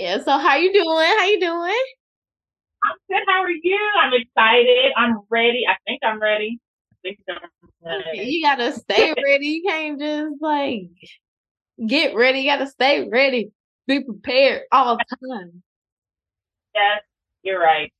Yeah. So how you doing? How you doing? I'm good. How are you? I'm excited. I'm ready. I think I'm ready. I think I'm ready. You gotta stay ready. You can't just like get ready. You gotta stay ready. Be prepared all the time. Yes, you're right.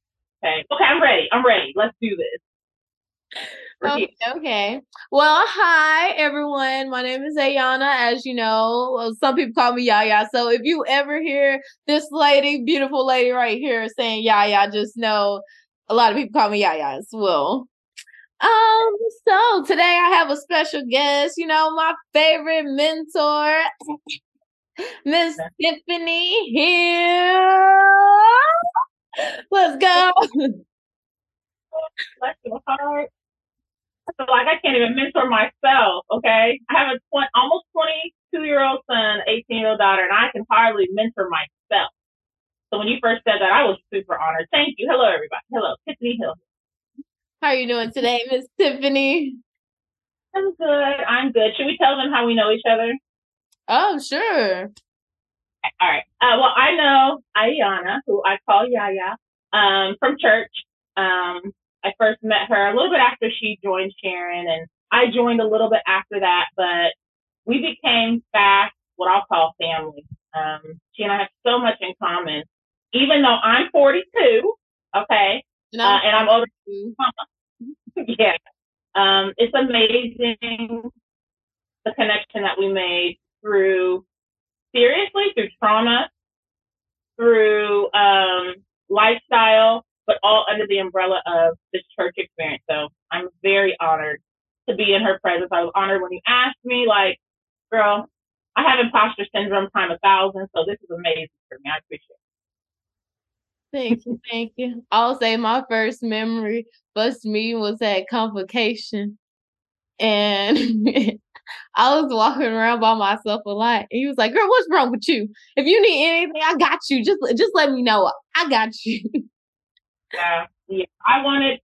Okay. Okay, I'm ready. I'm ready. Let's do this. Okay, okay. Well, hi everyone. My name is Ayana. As you know, well, some people call me Yaya. So if you ever hear this lady, beautiful lady right here saying Yaya, just know a lot of people call me Yaya as well. Um, so today I have a special guest, you know, my favorite mentor, Miss Tiffanii here. Let's go. Bless your heart. So like I can't even mentor myself. Okay, I have a tw- almost 22 year old son, 18 year old daughter, and I can hardly mentor myself. So when you first said that, I was super honored. Thank you. Hello, everybody. Hello, Tiffanii Hill. How are you doing today, Miss Tiffanii? I'm good. I'm good. Should we tell them how we know each other? Oh, sure. All right. Uh, well, I know Ayana, who I call Yaya, um, from church. Um, I first met her a little bit after she joined Sharon, and I joined a little bit after that, but we became fast what I'll call family. Um, she and I have so much in common, even though I'm 42, okay, no. uh, and I'm older. yeah, um, it's amazing the connection that we made through seriously through trauma, through um, lifestyle, but all under the umbrella of this church experience. So I'm very honored to be in her presence. I was honored when you asked me, like, girl, I have imposter syndrome time a thousand, so this is amazing for me. I appreciate it. Thank you, thank you. I'll say my first memory first me was at convocation. And I was walking around by myself a lot. And he was like, Girl, what's wrong with you? If you need anything, I got you. Just just let me know. I got you. Yeah, yeah. I wanted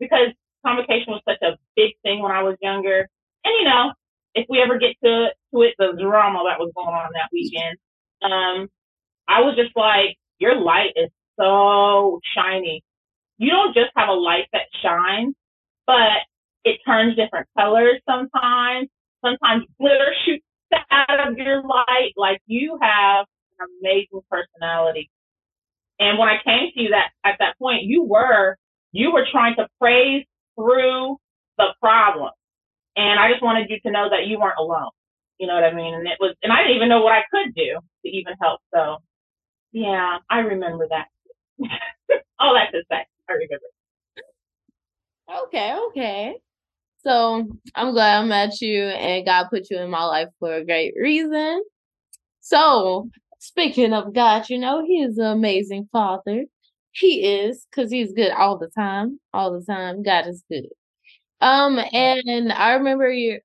because convocation was such a big thing when I was younger, and you know, if we ever get to to it, the drama that was going on that weekend, um, I was just like, your light is so shiny. You don't just have a light that shines, but it turns different colors sometimes. Sometimes glitter shoots out of your light. Like you have an amazing personality. And when I came to you that at that point, you were you were trying to praise through the problem. And I just wanted you to know that you weren't alone. You know what I mean? And it was and I didn't even know what I could do to even help. So yeah, I remember that. All that to say. I remember. Okay, okay. So I'm glad I met you and God put you in my life for a great reason. So Speaking of God, you know, He is an amazing Father. He is, because He's good all the time. All the time. God is good. Um, and I remember you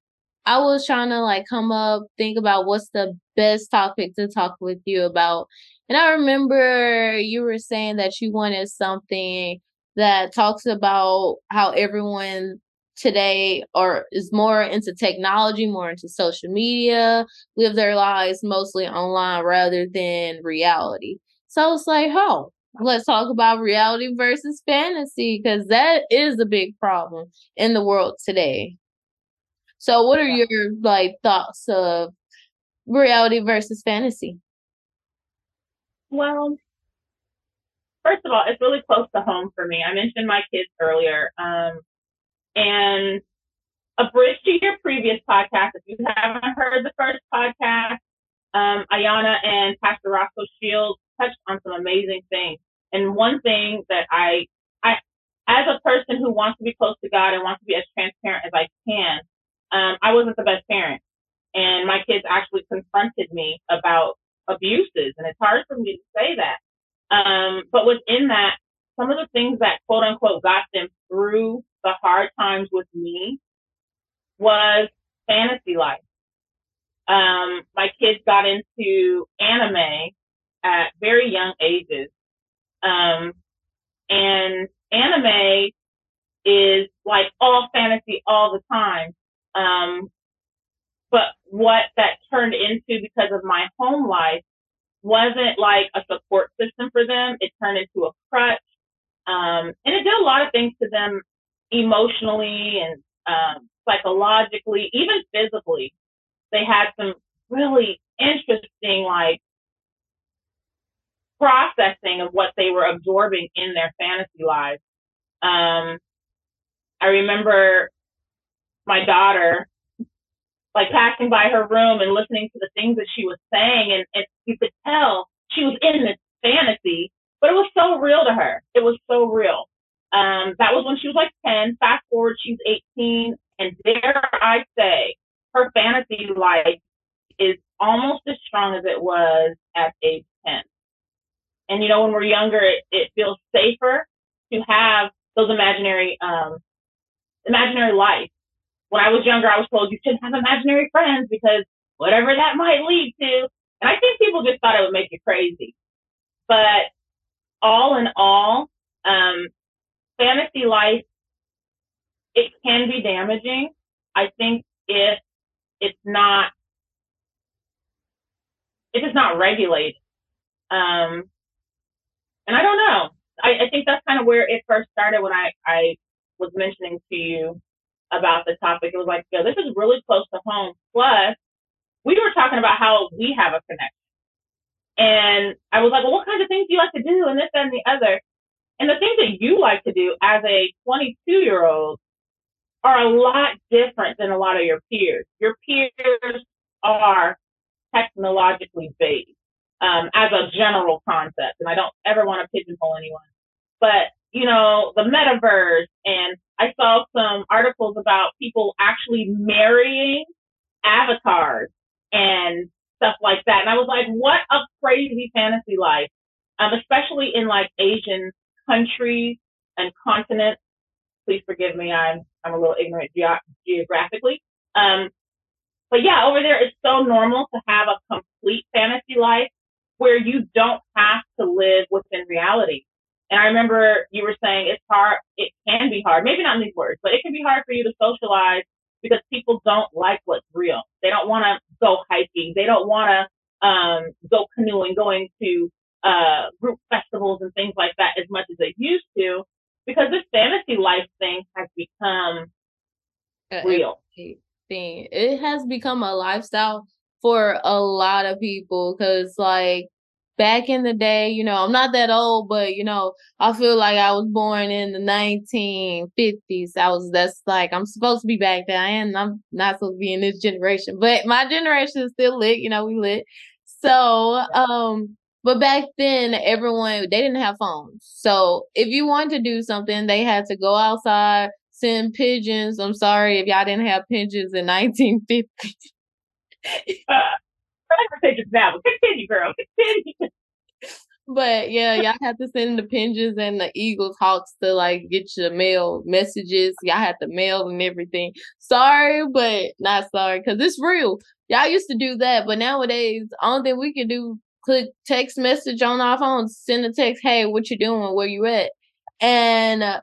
I was trying to like come up, think about what's the best topic to talk with you about. And I remember you were saying that you wanted something that talks about how everyone today or is more into technology, more into social media, live their lives mostly online rather than reality. So it's like, oh, let's talk about reality versus fantasy because that is a big problem in the world today. So what are your like thoughts of reality versus fantasy? Well, first of all, it's really close to home for me. I mentioned my kids earlier. Um, and a bridge to your previous podcast, if you haven't heard the first podcast, um, Ayana and Pastor Roscoe Shields touched on some amazing things. And one thing that I, I, as a person who wants to be close to God and wants to be as transparent as I can, um, I wasn't the best parent. And my kids actually confronted me about abuses. And it's hard for me to say that. Um, but within that, some of the things that quote unquote got them through the hard times with me was fantasy life. Um, my kids got into anime at very young ages. Um, and anime is like all fantasy all the time. Um, but what that turned into because of my home life wasn't like a support system for them. It turned into a crutch. Um, and it did a lot of things to them emotionally and um, psychologically, even physically. They had some really interesting, like, processing of what they were absorbing in their fantasy lives. Um, I remember my daughter like passing by her room and listening to the things that she was saying and, and you could tell she was in this fantasy, but it was so real to her. It was so real. Um, that was when she was like 10. Fast forward, she's 18. And dare I say, her fantasy life is almost as strong as it was at age 10. And you know, when we're younger, it, it feels safer to have those imaginary, um, imaginary life. When I was younger, I was told you shouldn't have imaginary friends because whatever that might lead to. And I think people just thought it would make you crazy. But all in all, um, fantasy life, it can be damaging. I think if it's not, if it's not regulated. Um, and I don't know. I, I think that's kind of where it first started when I, I was mentioning to you about the topic. It was like, yo, this is really close to home. Plus, we were talking about how we have a connection. And I was like, well, what kinds of things do you like to do? And this and the other. And the things that you like to do as a 22 year old are a lot different than a lot of your peers. Your peers are technologically based um, as a general concept, and I don't ever want to pigeonhole anyone. But you know, the metaverse, and I saw some articles about people actually marrying avatars and stuff like that. And I was like, what a crazy fantasy life, um, especially in like Asian countries and continents. Please forgive me, I'm I'm a little ignorant ge- geographically. Um, but yeah, over there it's so normal to have a complete fantasy life where you don't have to live within reality. And I remember you were saying it's hard, it can be hard, maybe not in these words, but it can be hard for you to socialize because people don't like what's real. They don't want to go hiking. They don't want to um, go canoeing, going to uh, group festivals and things like that as much as they used to because this fantasy life thing has become real. Thing. It has become a lifestyle for a lot of people because, like, back in the day, you know, I'm not that old, but you know, I feel like I was born in the 1950s. I was that's like I'm supposed to be back there, and I'm not supposed to be in this generation. But my generation is still lit. You know, we lit. So, um, but back then, everyone they didn't have phones. So if you wanted to do something, they had to go outside, send pigeons. I'm sorry if y'all didn't have pigeons in 1950. uh, conversation now. Continue, girl. Continue. But yeah, y'all had to send the pigeons and the eagles, hawks to like get your mail messages. Y'all had to mail and everything. Sorry, but not sorry because it's real. Y'all used to do that, but nowadays, only thing we can do click text message on our phones, send a text, hey, what you doing? Where you at? And uh,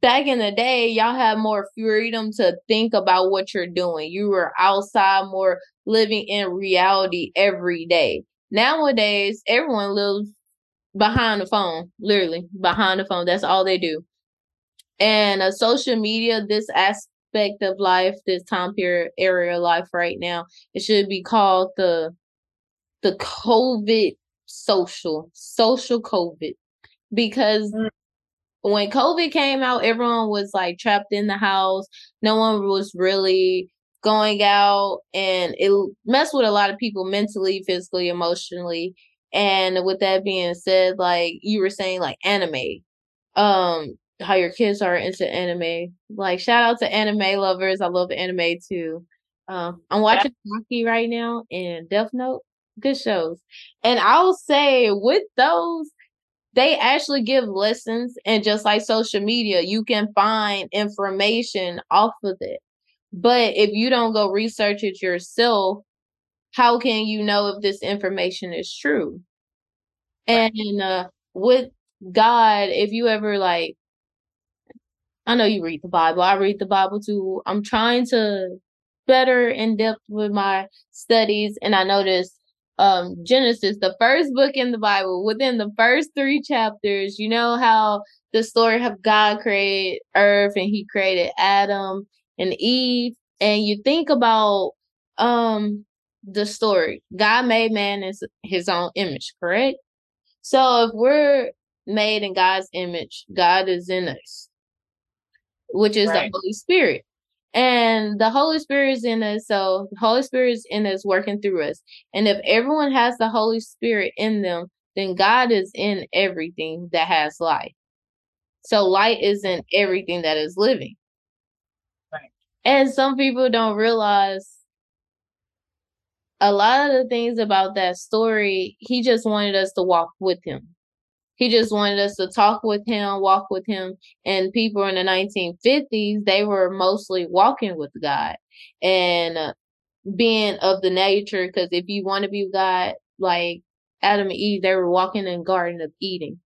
back in the day, y'all had more freedom to think about what you're doing. You were outside more living in reality every day. Nowadays, everyone lives behind the phone, literally behind the phone. That's all they do. And uh, social media, this aspect of life, this time period area of life right now, it should be called the the COVID social, social COVID, because mm when COVID came out, everyone was like trapped in the house. No one was really going out and it messed with a lot of people mentally, physically, emotionally. And with that being said, like you were saying, like anime, um, how your kids are into anime. Like shout out to anime lovers. I love anime too. Um, I'm watching Rocky right now and Death Note. Good shows. And I'll say with those, they actually give lessons and just like social media, you can find information off of it. But if you don't go research it yourself, how can you know if this information is true? And uh, with God, if you ever like, I know you read the Bible. I read the Bible too. I'm trying to better in depth with my studies, and I noticed um Genesis, the first book in the Bible, within the first three chapters, you know how the story of God created earth and he created Adam and Eve. And you think about um the story. God made man in his own image, correct? So if we're made in God's image, God is in us, which is right. the Holy Spirit. And the Holy Spirit is in us. So the Holy Spirit is in us working through us. And if everyone has the Holy Spirit in them, then God is in everything that has life. So light is in everything that is living. Right. And some people don't realize a lot of the things about that story, he just wanted us to walk with him. He just wanted us to talk with him, walk with him. And people in the 1950s, they were mostly walking with God and uh, being of the nature. Because if you want to be God, like Adam and Eve, they were walking in Garden of Eden,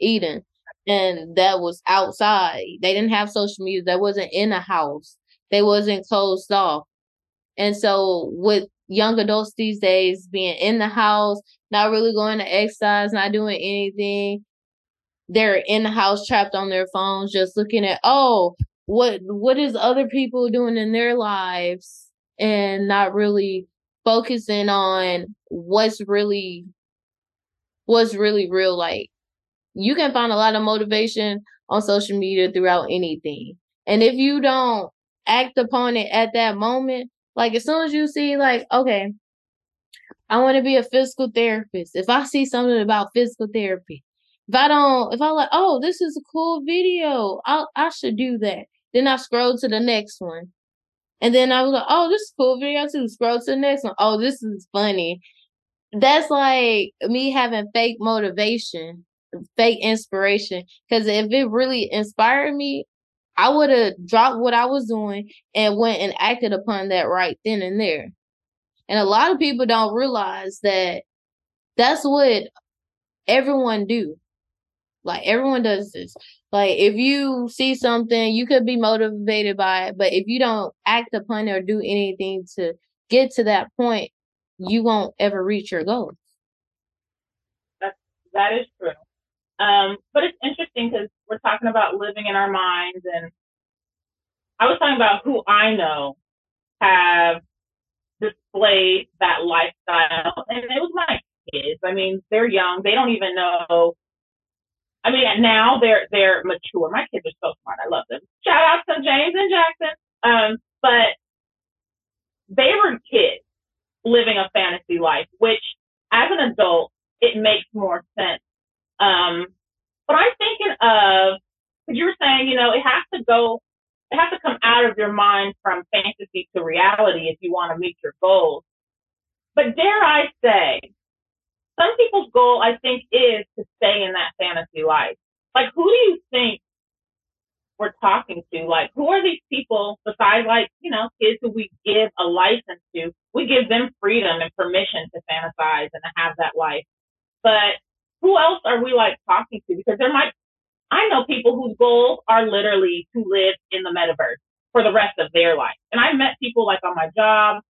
Eden, and that was outside. They didn't have social media. That wasn't in a house. They wasn't closed off. And so with young adults these days being in the house, not really going to exercise, not doing anything. They're in the house trapped on their phones, just looking at, oh, what what is other people doing in their lives? And not really focusing on what's really what's really real. Like you can find a lot of motivation on social media throughout anything. And if you don't act upon it at that moment like as soon as you see like, okay, I want to be a physical therapist. If I see something about physical therapy, if I don't, if I like, oh, this is a cool video, I I should do that. Then I scroll to the next one, and then I was like, oh, this is cool video too. Scroll to the next one. Oh, this is funny. That's like me having fake motivation, fake inspiration. Because if it really inspired me, I would have dropped what I was doing and went and acted upon that right then and there. And a lot of people don't realize that that's what everyone do. Like everyone does this. Like if you see something, you could be motivated by it, but if you don't act upon it or do anything to get to that point, you won't ever reach your goals. That that is true. Um, but it's interesting because we're talking about living in our minds, and I was talking about who I know have displayed that lifestyle, and it was my kids. I mean, they're young; they don't even know. I mean, now they're they're mature. My kids are so smart. I love them. Shout out to James and Jackson. Um, but they were kids living a fantasy life, which as an adult, it makes more sense um, but I'm thinking of, because you were saying, you know, it has to go, it has to come out of your mind from fantasy to reality if you want to meet your goals. But dare I say, some people's goal, I think, is to stay in that fantasy life. Like, who do you think we're talking to? Like, who are these people besides, like, you know, kids who we give a license to? We give them freedom and permission to fantasize and to have that life. But who else are we like talking to? Because there might, I know people whose goals are literally to live in the metaverse for the rest of their life. And I met people like on my job.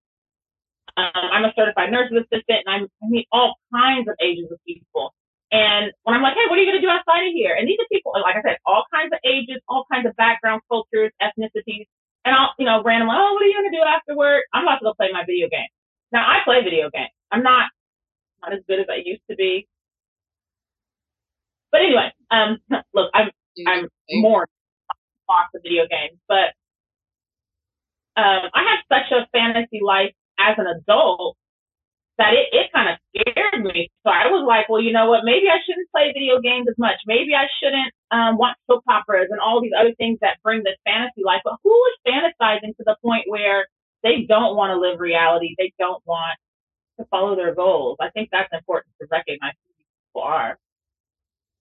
Um, I'm a certified nurse's assistant and I'm, I meet all kinds of ages of people. And when I'm like, hey, what are you going to do outside of here? And these are people, like I said, all kinds of ages, all kinds of background, cultures, ethnicities. And I'll, you know, randomly, oh, what are you going to do after work? I'm about to go play my video game. Now, I play video games. I'm not, not as good as I used to be. But anyway, um, look, I'm I'm more off the video games, but um, I had such a fantasy life as an adult that it, it kind of scared me. So I was like, well, you know what? Maybe I shouldn't play video games as much. Maybe I shouldn't um, watch soap operas and all these other things that bring this fantasy life. But who is fantasizing to the point where they don't want to live reality? They don't want to follow their goals. I think that's important to recognize who people are.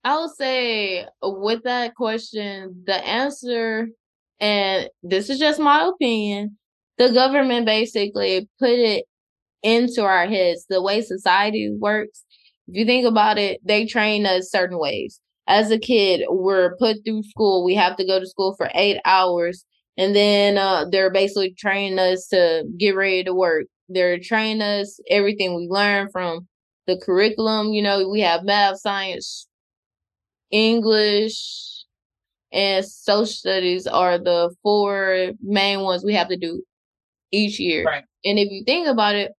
I would say with that question, the answer, and this is just my opinion, the government basically put it into our heads the way society works. If you think about it, they train us certain ways. As a kid, we're put through school. We have to go to school for eight hours. And then uh, they're basically training us to get ready to work. they're training us everything we learn from the curriculum. You know, we have math, science, English, and social studies are the four main ones we have to do each year. Right. And if you think about it,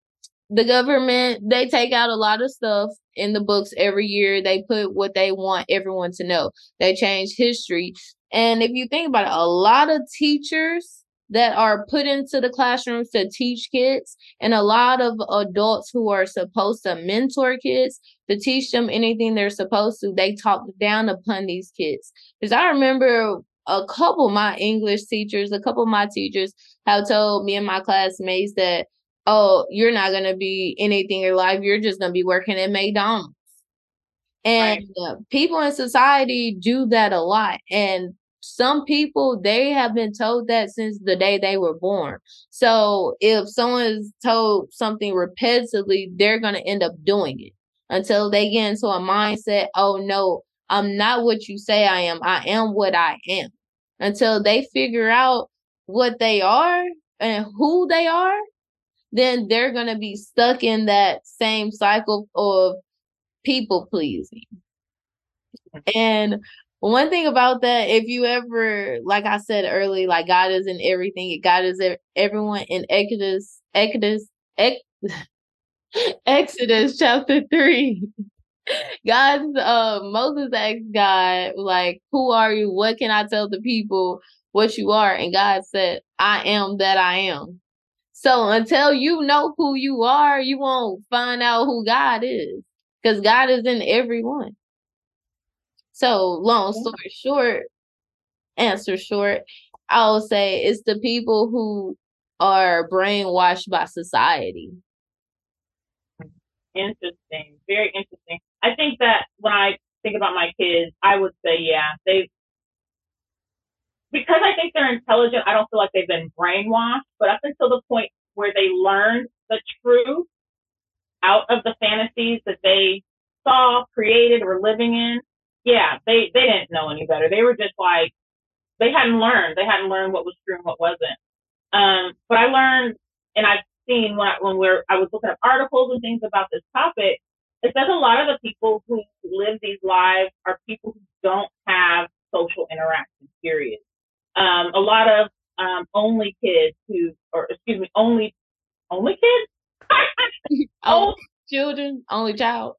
the government they take out a lot of stuff in the books every year. They put what they want everyone to know. They change history. And if you think about it, a lot of teachers that are put into the classrooms to teach kids. And a lot of adults who are supposed to mentor kids to teach them anything they're supposed to they talk down upon these kids. Because i remember a couple of my english teachers a couple of my teachers have told me and my classmates that oh you're not going to be anything in life. You're just going to be working at mcdonald's. And right. people in society do that a lot. And some people they have been told that since the day they were born. So if someone is told something repetitively, they're going to end up doing it until they get into a mindset, oh no, I'm not what you say I am. I am what I am. Until they figure out what they are and who they are, then they're going to be stuck in that same cycle of people pleasing. And one thing about that, if you ever, like I said early, like God is in everything. God is everyone in Exodus, Exodus, Ex, Exodus chapter three. God, uh, Moses asked God, like, who are you? What can I tell the people what you are? And God said, I am that I am. So until you know who you are, you won't find out who God is. Because God is in everyone. So long story short, answer short, I'll say it's the people who are brainwashed by society. Interesting. Very interesting. I think that when I think about my kids, I would say, yeah, they because I think they're intelligent, I don't feel like they've been brainwashed, but up until the point where they learned the truth out of the fantasies that they saw, created, or living in, yeah, they they didn't know any better. They were just like they hadn't learned. They hadn't learned what was true and what wasn't. Um, but I learned, and I've seen when I, when we're I was looking at articles and things about this topic. It says a lot of the people who live these lives are people who don't have social interaction. Period. Um, a lot of um, only kids who, or excuse me, only only kids. oh, children, only child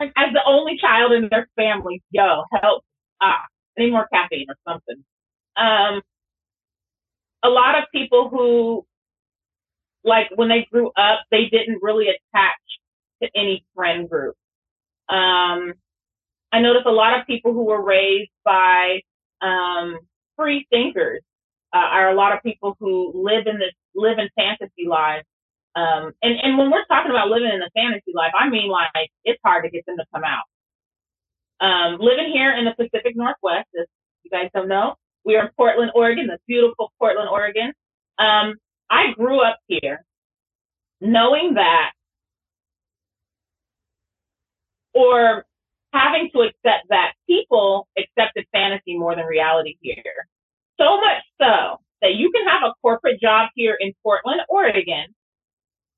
like as the only child in their family, yo, help, ah, I need more caffeine or something. Um, a lot of people who, like, when they grew up, they didn't really attach to any friend group. Um, I noticed a lot of people who were raised by um, free thinkers uh, are a lot of people who live in this live in fantasy lives um, and, and when we're talking about living in the fantasy life, I mean like it's hard to get them to come out. Um, living here in the Pacific Northwest, as you guys don't know, we are in Portland, Oregon, the beautiful Portland, Oregon. Um, I grew up here knowing that or having to accept that people accepted fantasy more than reality here. So much so that you can have a corporate job here in Portland, Oregon,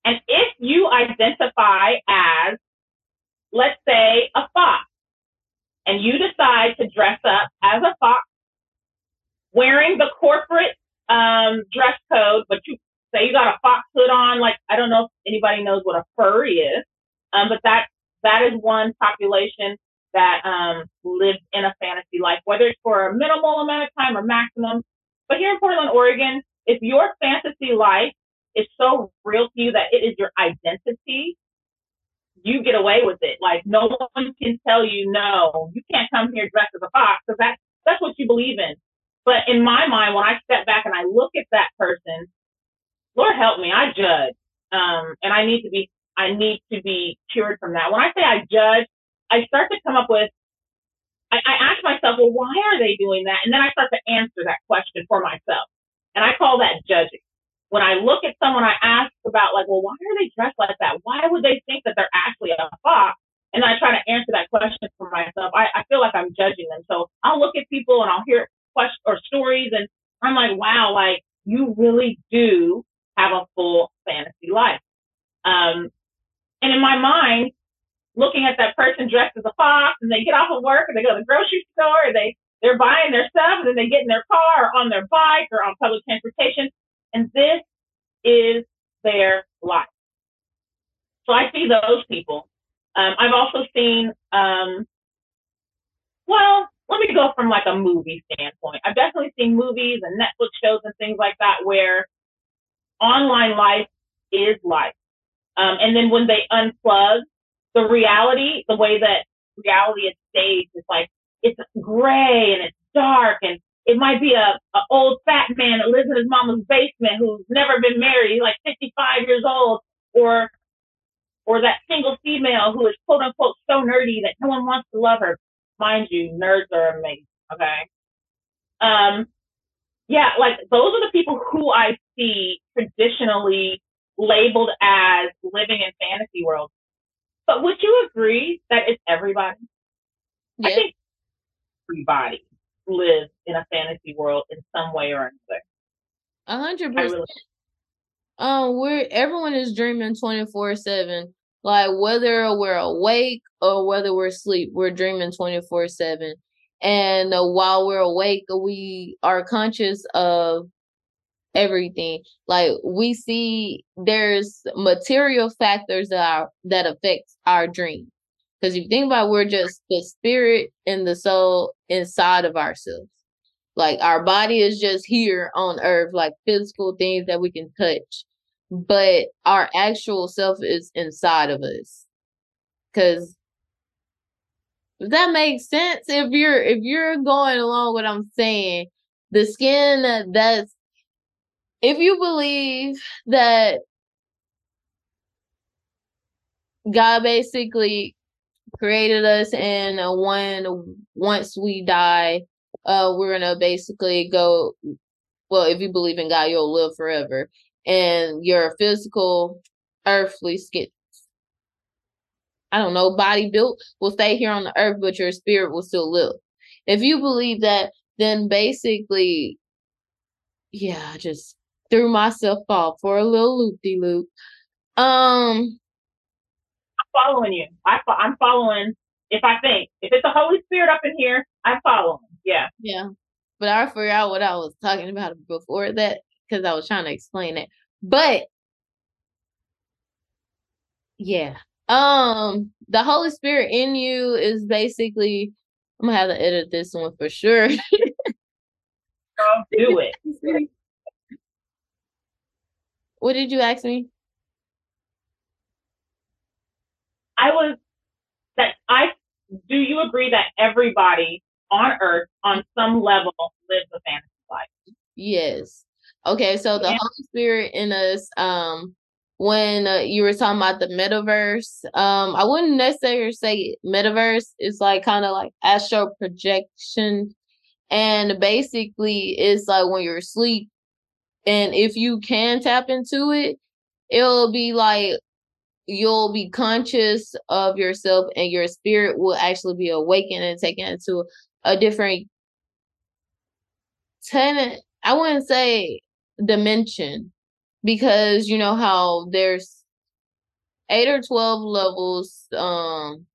and if you identify as, let's say, a fox, and you decide to dress up as a fox, wearing the corporate um, dress code, but you say you got a fox hood on, like I don't know if anybody knows what a furry is, um, but that that is one population that um, lives in a fantasy life, whether it's for a minimal amount of time or maximum. But here in Portland, Oregon, if your fantasy life is so real to you that it is your identity, you get away with it. Like no one can tell you no, you can't come here dressed as a fox because that's that's what you believe in. But in my mind, when I step back and I look at that person, Lord help me, I judge, um, and I need to be I need to be cured from that. When I say I judge, I start to come up with I, I ask myself, well, why are they doing that? And then I start to answer that question for myself. And I call that judging when I look at someone, I ask about like, well, why are they dressed like that? Why would they think that they're actually a fox? And I try to answer that question for myself. I, I feel like I'm judging them. So I'll look at people and I'll hear questions or stories and I'm like, wow, like you really do have a full fantasy life. Um, and in my mind, looking at that person dressed as a fox and they get off of work and they go to the grocery store and they, they're buying their stuff and then they get in their car or on their bike or on public transportation. And this is their life. So I see those people. Um, I've also seen, um, well, let me go from like a movie standpoint. I've definitely seen movies and Netflix shows and things like that where online life is life. Um, and then when they unplug the reality, the way that reality is staged is like it's gray and it's dark and it might be a, a old fat man that lives in his mama's basement who's never been married, he's like 55 years old, or or that single female who is quote unquote so nerdy that no one wants to love her. Mind you, nerds are amazing. Okay. Um, yeah, like those are the people who I see traditionally labeled as living in fantasy worlds. But would you agree that it's everybody? I think everybody lives in a fantasy world in some way or another. A hundred percent. Um, we're everyone is dreaming twenty four seven. Like whether we're awake or whether we're asleep, we're dreaming twenty four seven. And uh, while we're awake, we are conscious of everything. Like we see there's material factors that are that affects our dream. Because if you think about it, we're just the spirit and the soul inside of ourselves. Like our body is just here on earth, like physical things that we can touch. But our actual self is inside of us. Cause if that makes sense, if you're if you're going along what I'm saying, the skin that's if you believe that God basically created us and when once we die, uh we're gonna basically go well, if you believe in God, you'll live forever. And your physical earthly skin I don't know, body built will stay here on the earth, but your spirit will still live. If you believe that, then basically, yeah, I just threw myself off for a little loop de loop. Um, following you. I I'm following. If I think if it's the Holy Spirit up in here, I follow. Yeah. Yeah, but I forgot what I was talking about before that because I was trying to explain it. But yeah, um, the Holy Spirit in you is basically. I'm gonna have to edit this one for sure. Don't do it. What did you ask me? I was that I do you agree that everybody on earth on some level lives a fantasy life? Yes. Okay, so the yeah. Holy Spirit in us um when uh, you were talking about the metaverse, um I wouldn't necessarily say metaverse is like kind of like astral projection and basically it's like when you're asleep and if you can tap into it, it'll be like you'll be conscious of yourself and your spirit will actually be awakened and taken into a different tenant. I wouldn't say dimension because you know how there's eight or 12 levels, um,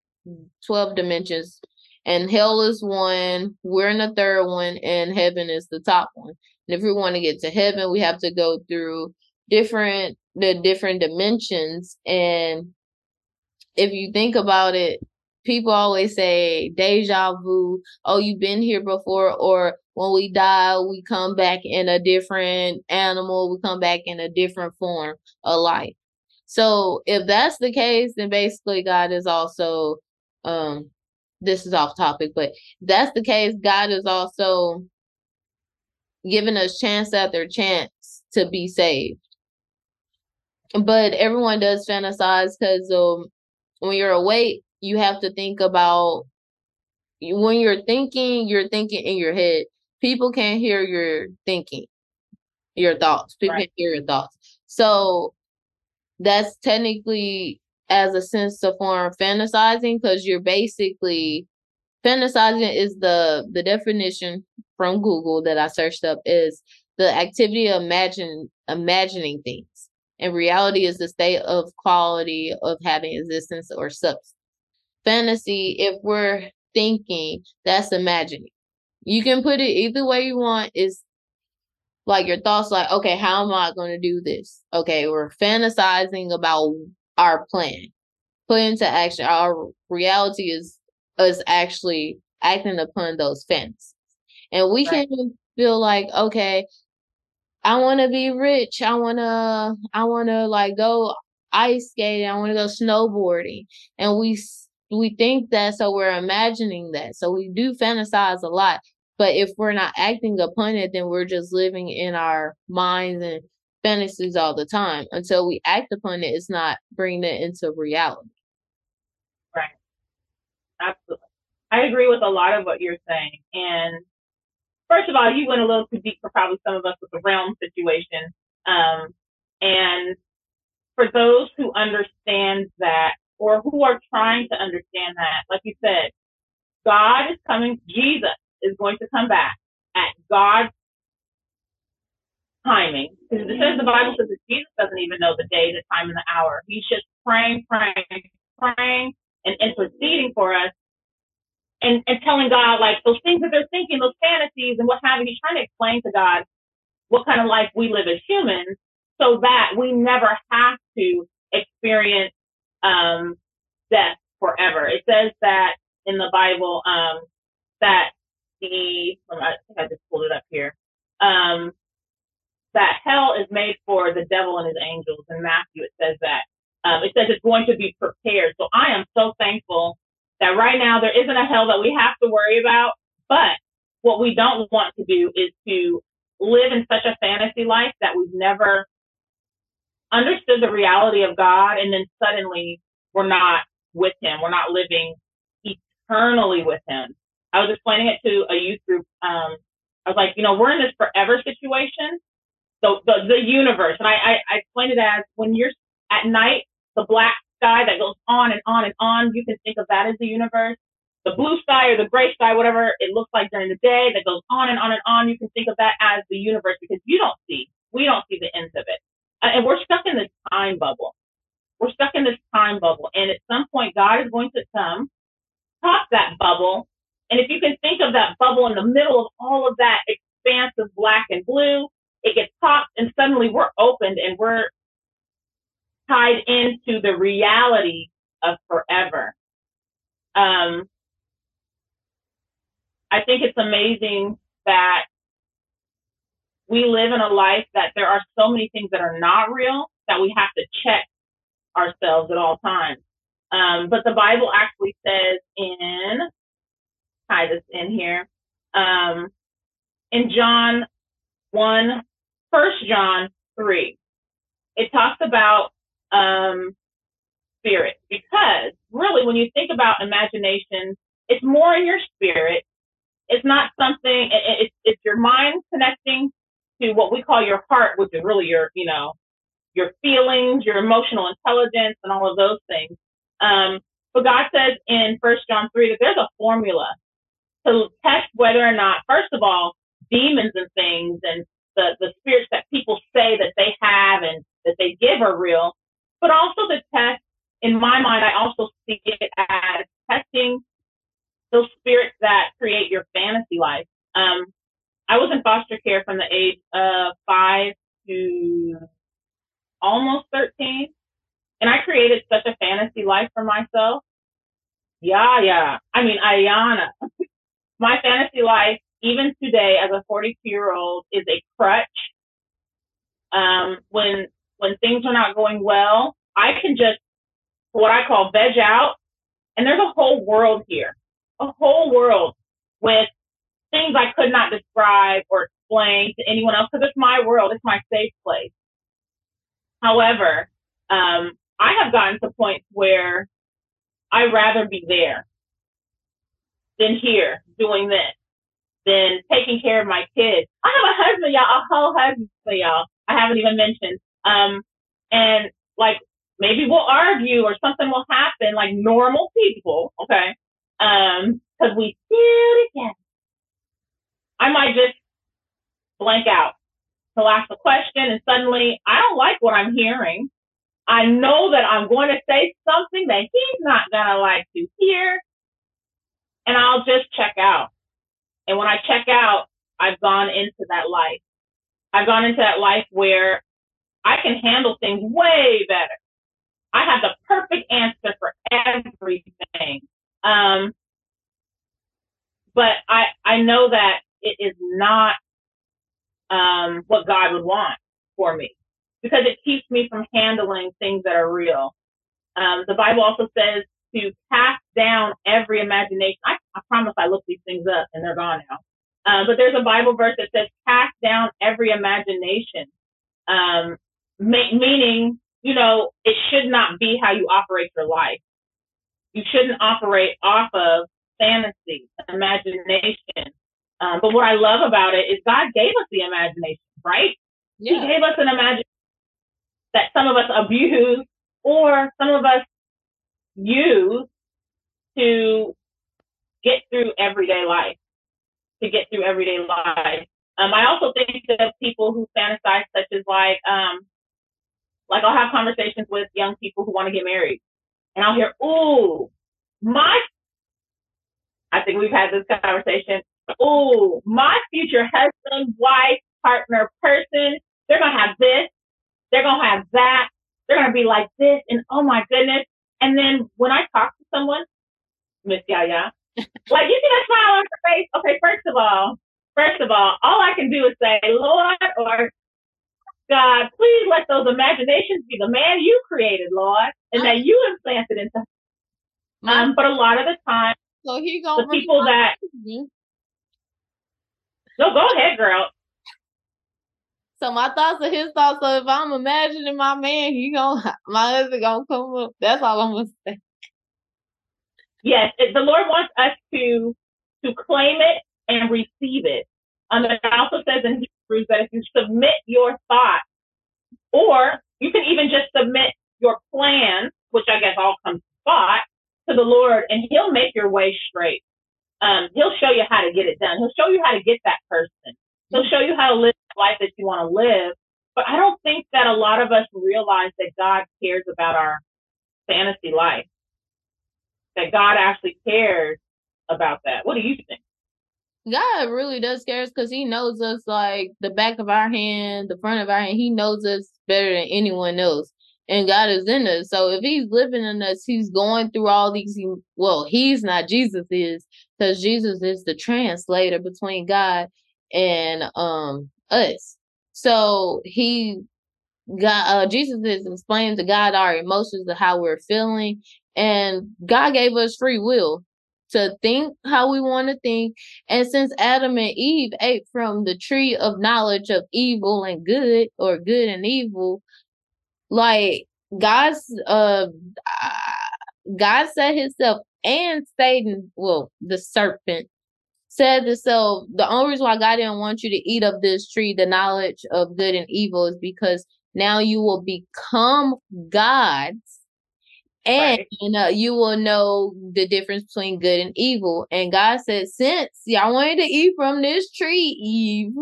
12 dimensions and hell is one, we're in the third one, and heaven is the top one. And if we want to get to heaven, we have to go through different the different dimensions. And if you think about it, people always say deja vu. Oh, you've been here before, or when we die, we come back in a different animal. We come back in a different form of life. So if that's the case, then basically God is also um this is off topic, but that's the case, God is also giving us chance after chance to be saved. But everyone does fantasize because um, when you're awake, you have to think about when you're thinking, you're thinking in your head. People can't hear your thinking, your thoughts. People right. can't hear your thoughts. So that's technically as a sense of form fantasizing because you're basically fantasizing is the the definition from Google that I searched up is the activity of imagine imagining things. And reality is the state of quality of having existence or substance. Fantasy, if we're thinking, that's imagining. You can put it either way you want. Is like your thoughts, like, okay, how am I going to do this? Okay, we're fantasizing about our plan. Put into action. Our reality is us actually acting upon those fantasies. And we right. can feel like, okay, I want to be rich. I want to, I want to like go ice skating. I want to go snowboarding. And we, we think that, so we're imagining that. So we do fantasize a lot. But if we're not acting upon it, then we're just living in our minds and fantasies all the time. Until we act upon it, it's not bringing it into reality. Right. Absolutely. I agree with a lot of what you're saying. And first of all, you went a little too deep for probably some of us with the realm situation. Um, and for those who understand that or who are trying to understand that, like you said, God is coming, Jesus is going to come back at God's timing. Because it says the Bible says that Jesus doesn't even know the day, the time, and the hour. He's just praying, praying, praying, and interceding for us and, and telling God like those things that they're thinking, those fantasies and what have you. Trying to explain to God what kind of life we live as humans so that we never have to experience um, death forever. It says that in the Bible um, that the I think I just pulled it up here. Um, that hell is made for the devil and his angels. In Matthew, it says that. Um, it says it's going to be prepared. So I am so thankful that right now there isn't a hell that we have to worry about. But what we don't want to do is to live in such a fantasy life that we've never understood the reality of God and then suddenly we're not with him. We're not living eternally with him. I was explaining it to a youth group. Um, I was like, you know, we're in this forever situation. So the, the universe, and I, I, I explained it as when you're at night, the black sky that goes on and on and on. You can think of that as the universe. The blue sky or the gray sky, whatever it looks like during the day, that goes on and on and on. You can think of that as the universe because you don't see, we don't see the ends of it. Uh, and we're stuck in this time bubble. We're stuck in this time bubble. And at some point, God is going to come, pop that bubble. And if you can think of that bubble in the middle of all of that expanse of black and blue, it gets popped and suddenly we're opened and we're tied into the reality of forever. Um, I think it's amazing that we live in a life that there are so many things that are not real that we have to check ourselves at all times. Um, but the Bible actually says in, tie this in here, um, in John 1, 1 John 3, it talks about um, spirit. Because really when you think about imagination it's more in your spirit. It's not something it's, it's your mind connecting to what we call your heart which is really your you know your feelings your emotional intelligence and all of those things. Um, but god says in first john 3 that there's a formula to test whether or not first of all demons and things and the, the spirits that people say that they have and that they give are real but also the test, in my mind, I also see it as testing those spirits that create your fantasy life. Um, I was in foster care from the age of five to almost 13. And I created such a fantasy life for myself. Yeah, yeah. I mean, Ayana, my fantasy life, even today as a 42 year old, is a crutch. Um, when when things are not going well, I can just what I call veg out. And there's a whole world here, a whole world with things I could not describe or explain to anyone else because it's my world, it's my safe place. However, um, I have gotten to points where I'd rather be there than here doing this, than taking care of my kids. I have a husband, y'all, a whole husband, y'all. I haven't even mentioned. Um, and like maybe we'll argue or something will happen like normal people, okay? Um, cause we still together. I might just blank out he'll ask a question and suddenly I don't like what I'm hearing. I know that I'm going to say something that he's not going to like to hear. And I'll just check out. And when I check out, I've gone into that life. I've gone into that life where I can handle things way better. I have the perfect answer for everything. Um, but I, I know that it is not um, what God would want for me because it keeps me from handling things that are real. Um, the Bible also says to cast down every imagination. I, I promise I looked these things up and they're gone now. Uh, but there's a Bible verse that says cast down every imagination, um, ma- meaning, you know, it should not be how you operate your life. You shouldn't operate off of fantasy, imagination. Um, but what I love about it is God gave us the imagination, right? Yeah. He gave us an imagination that some of us abuse or some of us use to get through everyday life, to get through everyday life. Um, I also think of people who fantasize, such as like, um, like I'll have conversations with young people who want to get married, and I'll hear, "Ooh, my," I think we've had this conversation. "Ooh, my future husband, wife, partner, person, they're gonna have this, they're gonna have that, they're gonna be like this, and oh my goodness." And then when I talk to someone, Miss Yaya, like you see that smile on her face. Okay, first of all, first of all, all I can do is say, Lord or God, please let those imaginations be the man you created, Lord, and that you implanted into. Um, but a lot of the time, so he gonna the people that. No, go ahead, girl. So my thoughts are his thoughts. So if I'm imagining my man, he gonna my husband gonna come up. That's all I'm gonna say. Yes, it, the Lord wants us to to claim it and receive it. Um, it also says in Hebrews that if you submit your thoughts, or you can even just submit your plan, which I guess all comes thought, to the Lord, and He'll make your way straight. Um, he'll show you how to get it done. He'll show you how to get that person. He'll show you how to live the life that you want to live. But I don't think that a lot of us realize that God cares about our fantasy life that God actually cares about that. What do you think? God really does care because He knows us like the back of our hand, the front of our hand. He knows us better than anyone else. And God is in us. So if He's living in us, He's going through all these. Well, He's not, Jesus is, because Jesus is the translator between God and um us. So He God, uh, Jesus is explaining to God our emotions of how we're feeling, and God gave us free will to think how we want to think. And since Adam and Eve ate from the tree of knowledge of evil and good, or good and evil, like God's uh God said himself and Satan, well, the serpent said to self, the only reason why God didn't want you to eat of this tree, the knowledge of good and evil, is because now you will become gods and right. uh, you will know the difference between good and evil. And God said, since y'all wanted to eat from this tree, Eve,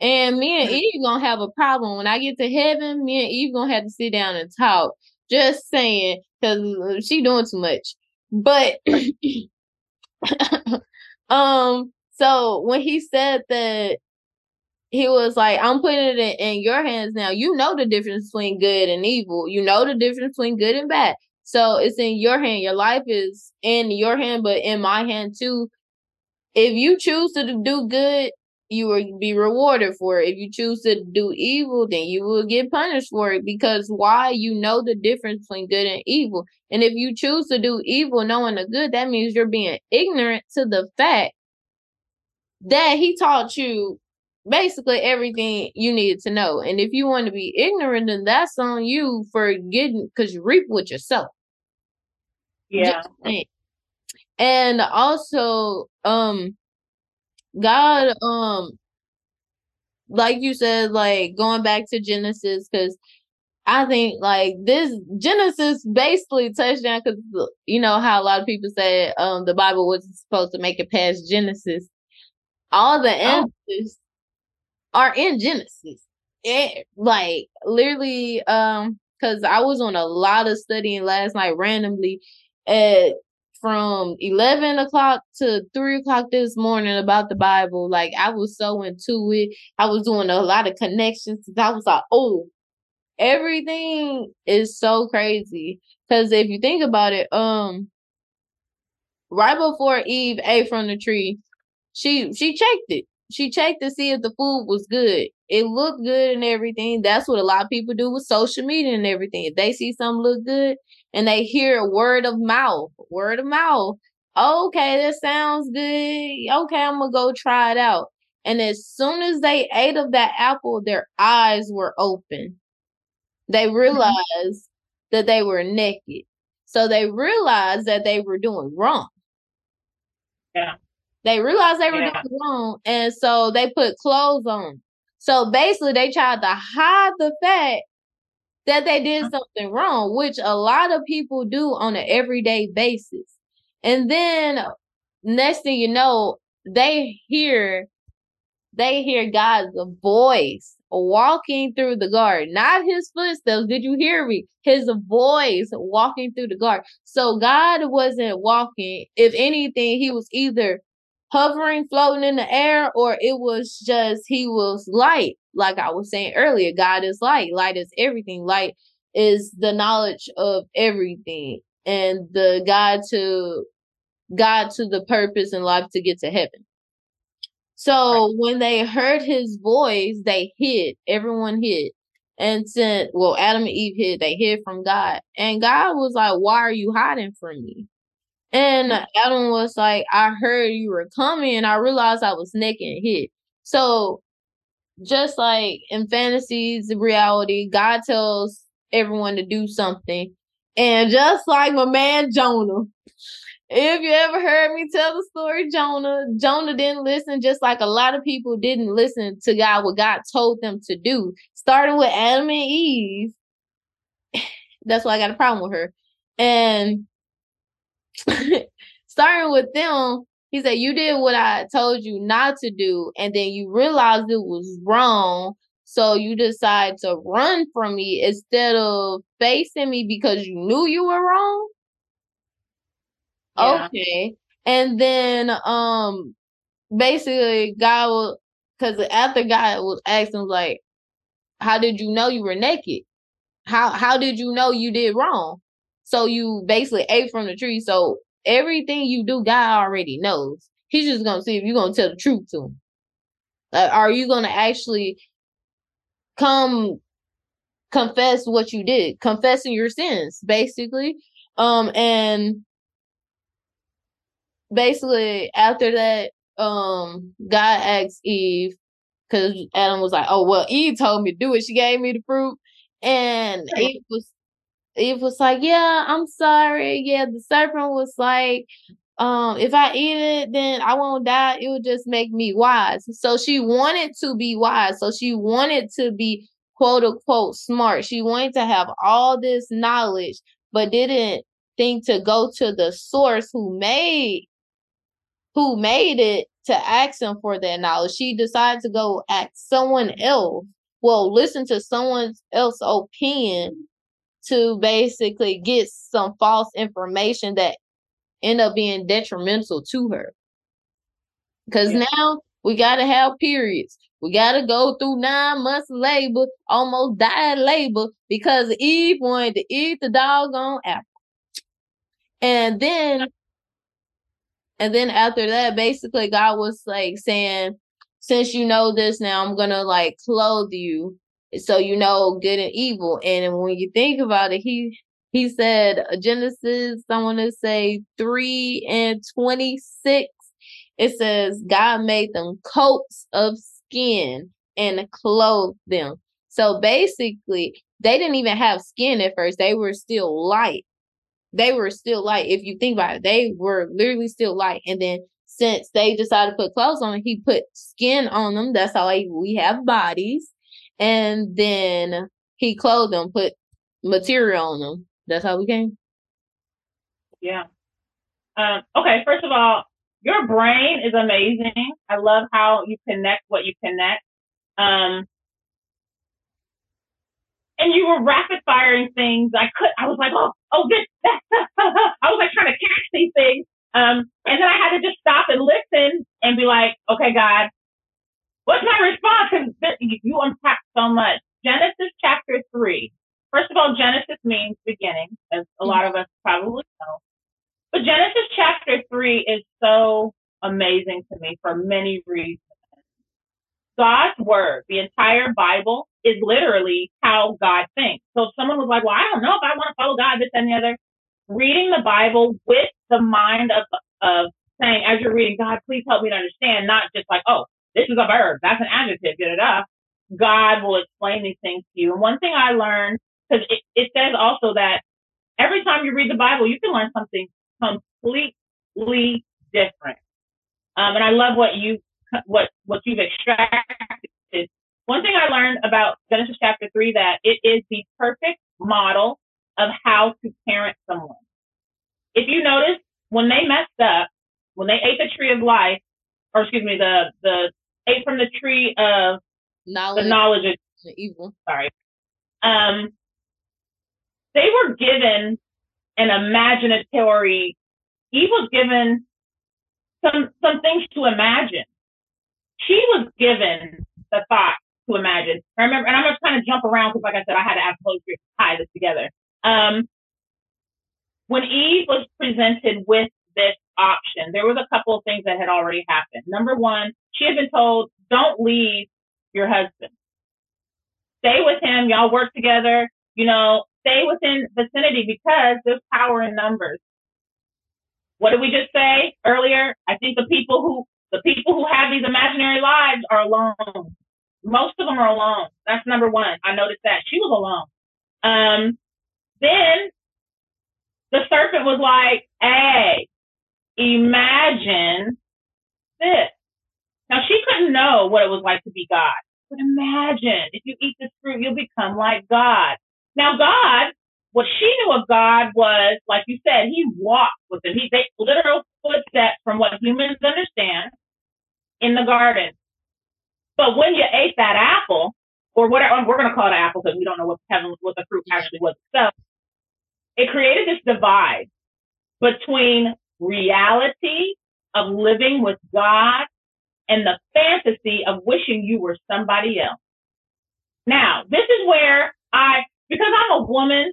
and me and Eve gonna have a problem. When I get to heaven, me and Eve gonna have to sit down and talk. Just saying, cause uh, she doing too much. But, um, so when he said that he was like, I'm putting it in, in, your hands now. You know the difference between good and evil. You know the difference between good and bad. So it's in your hand. Your life is in your hand, but in my hand too. If you choose to do good, you will be rewarded for it. If you choose to do evil, then you will get punished for it. Because why? You know the difference between good and evil. And if you choose to do evil knowing the good, that means you're being ignorant to the fact that he taught you basically everything you needed to know. And if you want to be ignorant, then that's on you for getting because you reap with yourself. Yeah. And also, um, God, um, like you said, like going back to Genesis, because I think like this Genesis basically touched down because you know how a lot of people say um the Bible wasn't supposed to make it past Genesis. All the answers oh. are in Genesis. it like literally um because I was on a lot of studying last night randomly at from 11 o'clock to 3 o'clock this morning about the Bible. Like, I was so into it. I was doing a lot of connections. I was like, oh, everything is so crazy. Because if you think about it, um, right before Eve ate from the tree, she she checked it. She checked to see if the food was good. It looked good and everything. That's what a lot of people do with social media and everything. If they see something look good and they hear a word of mouth, word of mouth. Okay, that sounds good. Okay, I'm gonna go try it out. And as soon as they ate of that apple, their eyes were open. They mm-hmm. realized mm-hmm. that they were naked. So they realized that they were doing wrong. Yeah. They realized they were yeah. doing wrong, and so they put clothes on. So basically, they tried to hide the fact that they did uh-huh. something wrong, which a lot of people do on an everyday basis. And then next thing you know, they hear they hear God's voice walking through the garden, not his footsteps. Did you hear me? His voice walking through the garden. So God wasn't walking. If anything, he was either hovering, floating in the air, or it was just he was light. Like I was saying earlier, God is light. Light is everything. Light is the knowledge of everything and the God to God to the purpose in life to get to heaven. So right. when they heard his voice, they hid. Everyone hid. And said, well, Adam and Eve hid. They hid from God. And God was like, why are you hiding from me? And mm-hmm. Adam was like, I heard you were coming and I realized I was naked and hid. So just like in fantasies, reality, God tells everyone to do something. And just like my man Jonah, if you ever heard me tell the story, Jonah, Jonah didn't listen, just like a lot of people didn't listen to God, what God told them to do. Starting with Adam and Eve. That's why I got a problem with her. And starting with them, he said, You did what I told you not to do, and then you realized it was wrong. So you decide to run from me instead of facing me because you knew you were wrong. Yeah. Okay. And then um basically God was because after God was asking like, How did you know you were naked? How how did you know you did wrong? So you basically ate from the tree. So everything you do, God already knows. He's just gonna see if you're gonna tell the truth to him. Like, are you gonna actually come confess what you did, confessing your sins, basically? Um, and basically after that, um, God asked Eve, because Adam was like, "Oh well, Eve told me to do it. She gave me the fruit." And Eve was Eve was like, Yeah, I'm sorry. Yeah, the serpent was like, um, if I eat it, then I won't die. It would just make me wise. So she wanted to be wise. So she wanted to be quote unquote smart. She wanted to have all this knowledge, but didn't think to go to the source who made who made it to ask him for that knowledge. She decided to go ask someone else. Well, listen to someone else's opinion to basically get some false information that end up being detrimental to her. Because yeah. now we got to have periods. We got to go through nine months of labor, almost died labor because Eve wanted to eat the doggone apple. And then, and then after that, basically, God was like saying, since you know this now, I'm going to like clothe you so you know good and evil. And when you think about it, he he said uh, Genesis, I want to say three and twenty six. It says God made them coats of skin and clothed them. So basically, they didn't even have skin at first. They were still light. They were still light. If you think about it, they were literally still light. And then since they decided to put clothes on, he put skin on them. That's how we have bodies and then he clothed them, put material on them. That's how we came. Yeah. Um, okay, first of all, your brain is amazing. I love how you connect what you connect. Um, and you were rapid firing things. I could, I was like, oh, oh, this, I was like trying to catch these things. Um, and then I had to just stop and listen and be like, okay, God, what's my response? Because you unpack so much. Genesis chapter three. First of all, Genesis means beginning, as a lot of us probably know. But Genesis chapter three is so amazing to me for many reasons. God's word, the entire Bible, is literally how God thinks. So if someone was like, well, I don't know if I want to follow God, this and the other, reading the Bible with the mind of, of saying, as you're reading, God, please help me to understand, not just like, oh, this is a verb, that's an adjective, da da da. God will explain these things to you. And one thing I learned, because it, it says also that every time you read the Bible, you can learn something completely different. Um, and I love what you what what you've extracted. One thing I learned about Genesis chapter three that it is the perfect model of how to parent someone. If you notice, when they messed up, when they ate the tree of life, or excuse me, the the ate from the tree of knowledge, the knowledge of evil. Sorry. Um, they were given an imaginatory. Eve was given some some things to imagine. She was given the thought to imagine. I remember, and I'm just kind of jump around because, like I said, I had to ask Holy Spirit to tie this together. Um, when Eve was presented with this option, there was a couple of things that had already happened. Number one, she had been told, "Don't leave your husband. Stay with him. Y'all work together. You know, stay within vicinity because there's power in numbers." What did we just say earlier? I think the people who the people who have these imaginary lives are alone. Most of them are alone. That's number one. I noticed that she was alone. Um, then the serpent was like, "Hey, imagine this." Now she couldn't know what it was like to be God, but imagine if you eat this fruit, you'll become like God. Now God what she knew of God was, like you said, he walked with him. He takes literal footsteps from what humans understand in the garden. But when you ate that apple, or whatever, um, we're going to call it an apple because we don't know what heaven, what the fruit actually was. So it created this divide between reality of living with God and the fantasy of wishing you were somebody else. Now, this is where I, because I'm a woman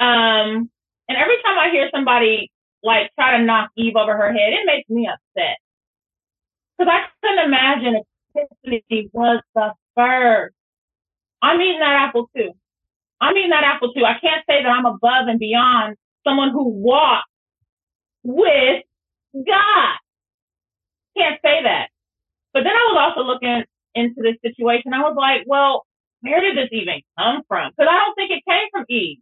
um, and every time I hear somebody like try to knock Eve over her head, it makes me upset. Because I couldn't imagine if Tiffanii was the first. I'm eating that apple too. I'm eating that apple too. I can't say that I'm above and beyond someone who walks with God. Can't say that. But then I was also looking into this situation. I was like, well, where did this even come from? Because I don't think it came from Eve.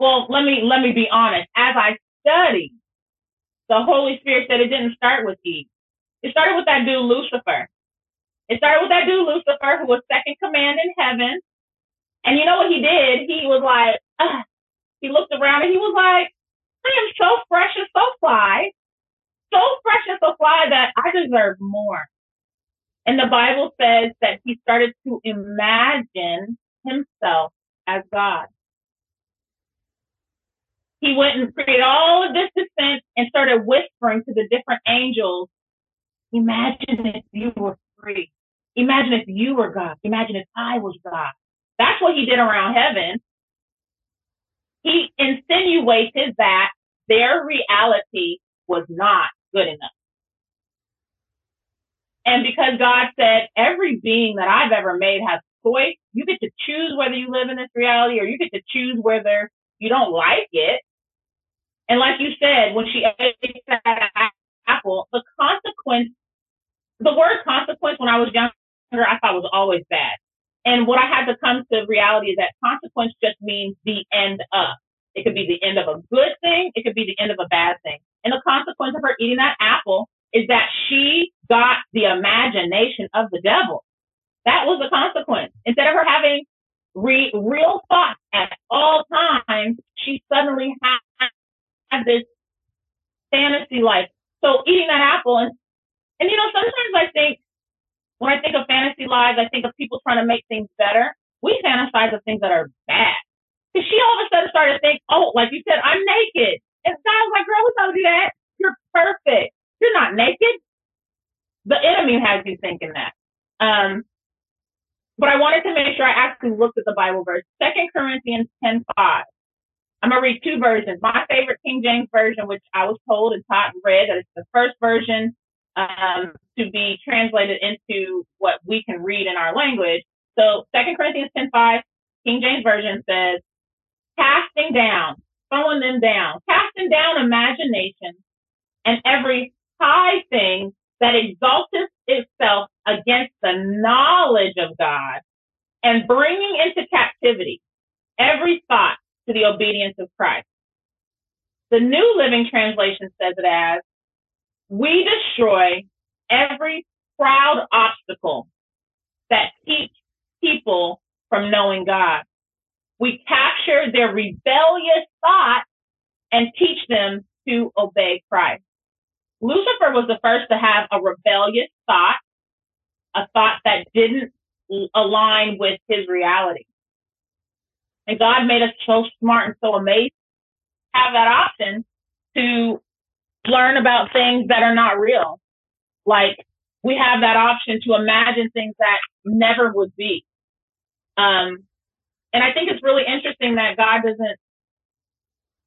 Well, let me let me be honest. As I studied, the Holy Spirit said it didn't start with Eve. It started with that dude Lucifer. It started with that dude Lucifer who was second command in heaven. And you know what he did? He was like, he looked around and he was like, I am so fresh and so fly, so fresh and so fly that I deserve more. And the Bible says that he started to imagine himself as God he went and created all of this dissent and started whispering to the different angels, imagine if you were free. Imagine if you were God. Imagine if I was God. That's what he did around heaven. He insinuated that their reality was not good enough. And because God said, every being that I've ever made has choice, you get to choose whether you live in this reality or you get to choose whether you don't like it. And like you said, when she ate that apple, the consequence, the word consequence when I was younger, I thought was always bad. And what I had to come to reality is that consequence just means the end of. It could be the end of a good thing. It could be the end of a bad thing. And the consequence of her eating that apple is that she got the imagination of the devil. That was the consequence. Instead of her having re- real thoughts at all times, she suddenly had have this fantasy life. So eating that apple and and you know, sometimes I think when I think of fantasy lives, I think of people trying to make things better. we fantasize of things that are bad. Because she all of a sudden started to think, oh, like you said, I'm naked. And God was like, girl, we told you that. You're perfect. You're not naked. The enemy has you thinking that. Um, but I wanted to make sure I actually looked at the Bible verse. Second Corinthians 10 5. I'm gonna read two versions. My favorite King James version, which I was told and taught and read, that it's the first version um, to be translated into what we can read in our language. So Second Corinthians 10 5, King James Version says, casting down, throwing them down, casting down imagination and every high thing that exalteth itself against the knowledge of God and bringing into captivity every thought to the obedience of Christ. The New Living Translation says it as, we destroy every proud obstacle that keeps people from knowing God. We capture their rebellious thoughts and teach them to obey Christ. Lucifer was the first to have a rebellious thought, a thought that didn't align with his reality. And God made us so smart and so amazing have that option to learn about things that are not real. Like we have that option to imagine things that never would be. Um, and I think it's really interesting that God doesn't,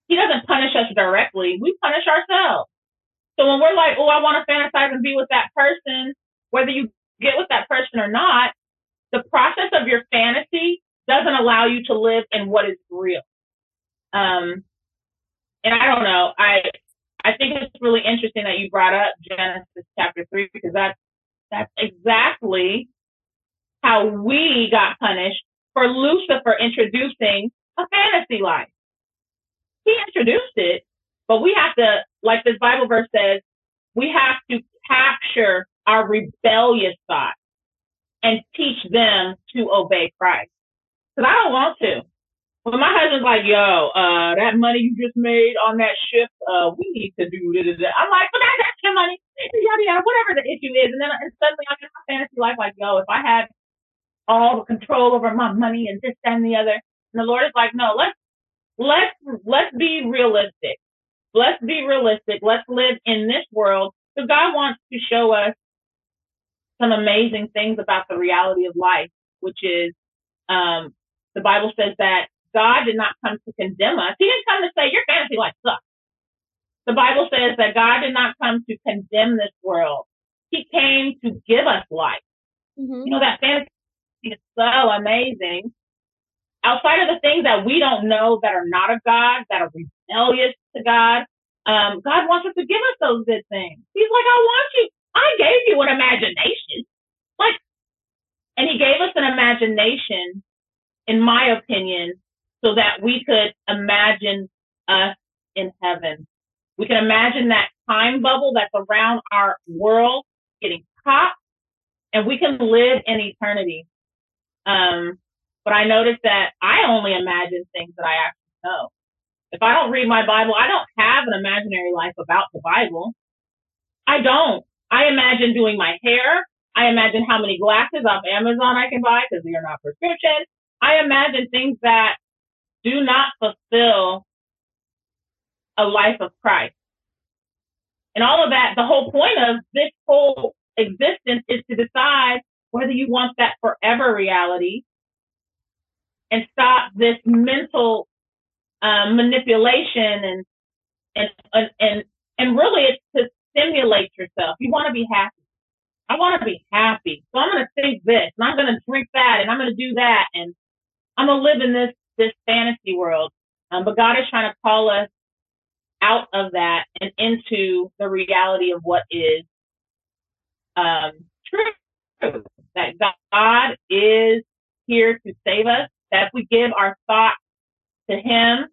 He doesn't punish us directly. We punish ourselves. So when we're like, oh, I want to fantasize and be with that person, whether you get with that person or not, the process of your fantasy doesn't allow you to live in what is real. Um, and I don't know. I I think it's really interesting that you brought up Genesis chapter three because that's that's exactly how we got punished for Lucifer introducing a fantasy life. He introduced it, but we have to, like this Bible verse says, we have to capture our rebellious thoughts and teach them to obey Christ. Because I don't want to. When my husband's like, yo, uh, that money you just made on that shift, uh, we need to do this. I'm like, but that, that's your money. Yada, yada, whatever the issue is. And then and suddenly I'm in my fantasy life like, yo, if I had all the control over my money and this, that, and the other. And the Lord is like, no, let's, let's, let's be realistic. Let's be realistic. Let's live in this world. So God wants to show us some amazing things about the reality of life, which is, um, the Bible says that God did not come to condemn us. He didn't come to say your fantasy life sucks. The Bible says that God did not come to condemn this world. He came to give us life. Mm-hmm. You know, that fantasy is so amazing. Outside of the things that we don't know that are not of God, that are rebellious to God, um, God wants us to give us those good things. He's like, I want you. I gave you an imagination. Like, and he gave us an imagination, in my opinion, so that we could imagine us in heaven. We can imagine that time bubble that's around our world getting popped and we can live in eternity. Um, but I noticed that I only imagine things that I actually know. If I don't read my Bible, I don't have an imaginary life about the Bible. I don't. I imagine doing my hair. I imagine how many glasses off Amazon I can buy because they are not prescription. I imagine things that do not fulfill a life of Christ. And all of that, the whole point of this whole existence is to decide whether you want that forever reality and stop this mental um, manipulation and, and and and and really it's to stimulate yourself. You want to be happy. I want to be happy. So I'm going to think this and I'm going to drink that and I'm going to do that and I'm going to live in this this fantasy world. Um, but God is trying to call us out of that and into the reality of what is um, true. That God is here to save us. That if we give our thoughts to Him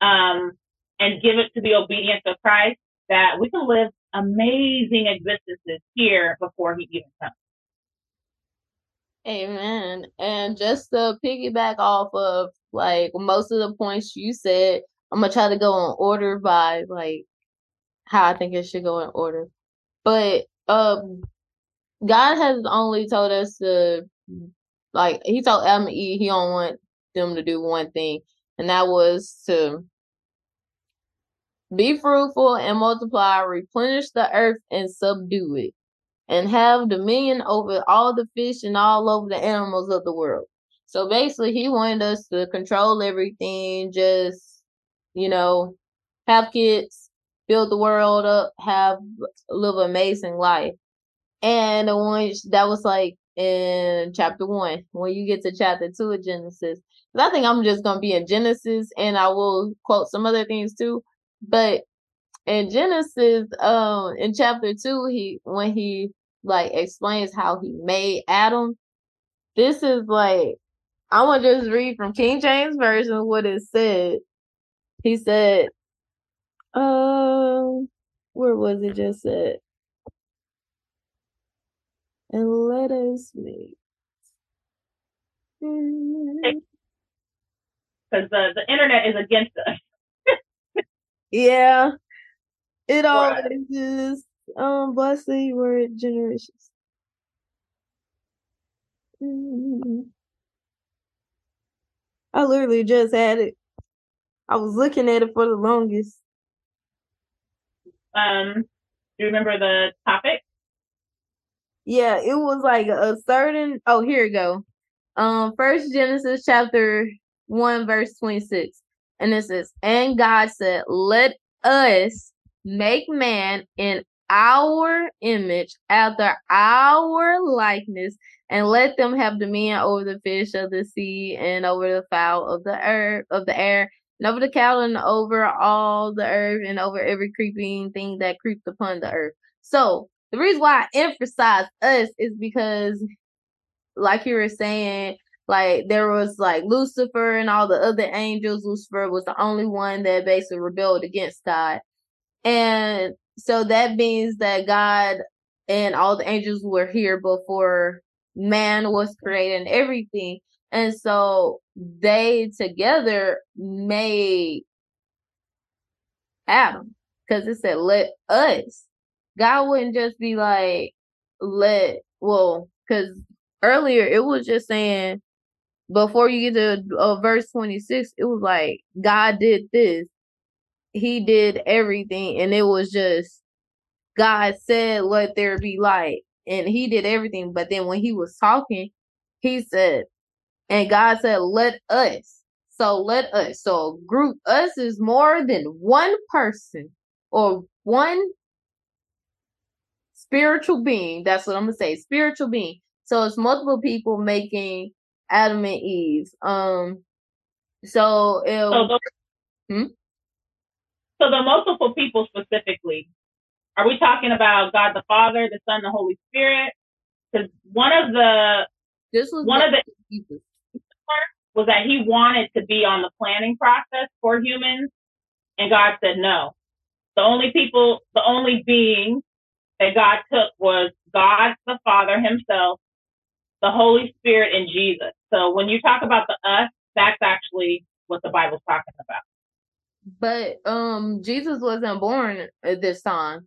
um, and give it to the obedience of Christ, that we can live amazing existences here before He even comes. Amen. And just to piggyback off of like most of the points you said, I'm gonna try to go in order by like how I think it should go in order. But um God has only told us to like he told Adam and Eve he don't want them to do one thing, and that was to be fruitful and multiply, replenish the earth and subdue it, and have dominion over all the fish and all over the animals of the world. So basically, he wanted us to control everything, just, you know, have kids, build the world up, have live an amazing life. And the one that was like in chapter one. When you get to chapter two of Genesis, I think I'm just gonna be in Genesis, and I will quote some other things too. But in Genesis, um, in chapter two, he when he like explains how he made Adam, this is like I want to just read from King James version what it said. He said, um, where was it just said? And let us make. Because the, the internet is against us. Yeah, it always right. is. Um, blessed word generations. Mm-hmm. I literally just had it. I was looking at it for the longest. Um, do you remember the topic? Yeah, it was like a certain. Oh, here we go. Um, First Genesis chapter one verse twenty six. And it says, And God said, Let us make man in our image, after our likeness, and let them have dominion over the fish of the sea, and over the fowl of the earth of the air, and over the cattle, and over all the earth, and over every creeping thing that creeps upon the earth. So the reason why I emphasize us is because, like you were saying, like there was like Lucifer and all the other angels. Lucifer was the only one that basically rebelled against God. And so that means that God and all the angels were here before man was created and everything. And so they together made Adam because it said, let us. God wouldn't just be like, let, well, because earlier it was just saying, before you get to uh, verse 26, it was like God did this. He did everything, and it was just God said, Let there be light. And he did everything. But then when he was talking, he said, and God said, Let us. So let us. So group us is more than one person or one spiritual being. That's what I'm gonna say. Spiritual being. So it's multiple people making Adam and Eve. Um, so it, so, the, hmm? So the multiple people specifically, are we talking about God the Father, the Son, the Holy Spirit? Because one of the this was one of the Jesus. was that he wanted to be on the planning process for humans, and God said no. The only people, the only being that God took was God the Father Himself the Holy Spirit and Jesus. So when you talk about the us, that's actually what the Bible's talking about. But um Jesus wasn't born at this time.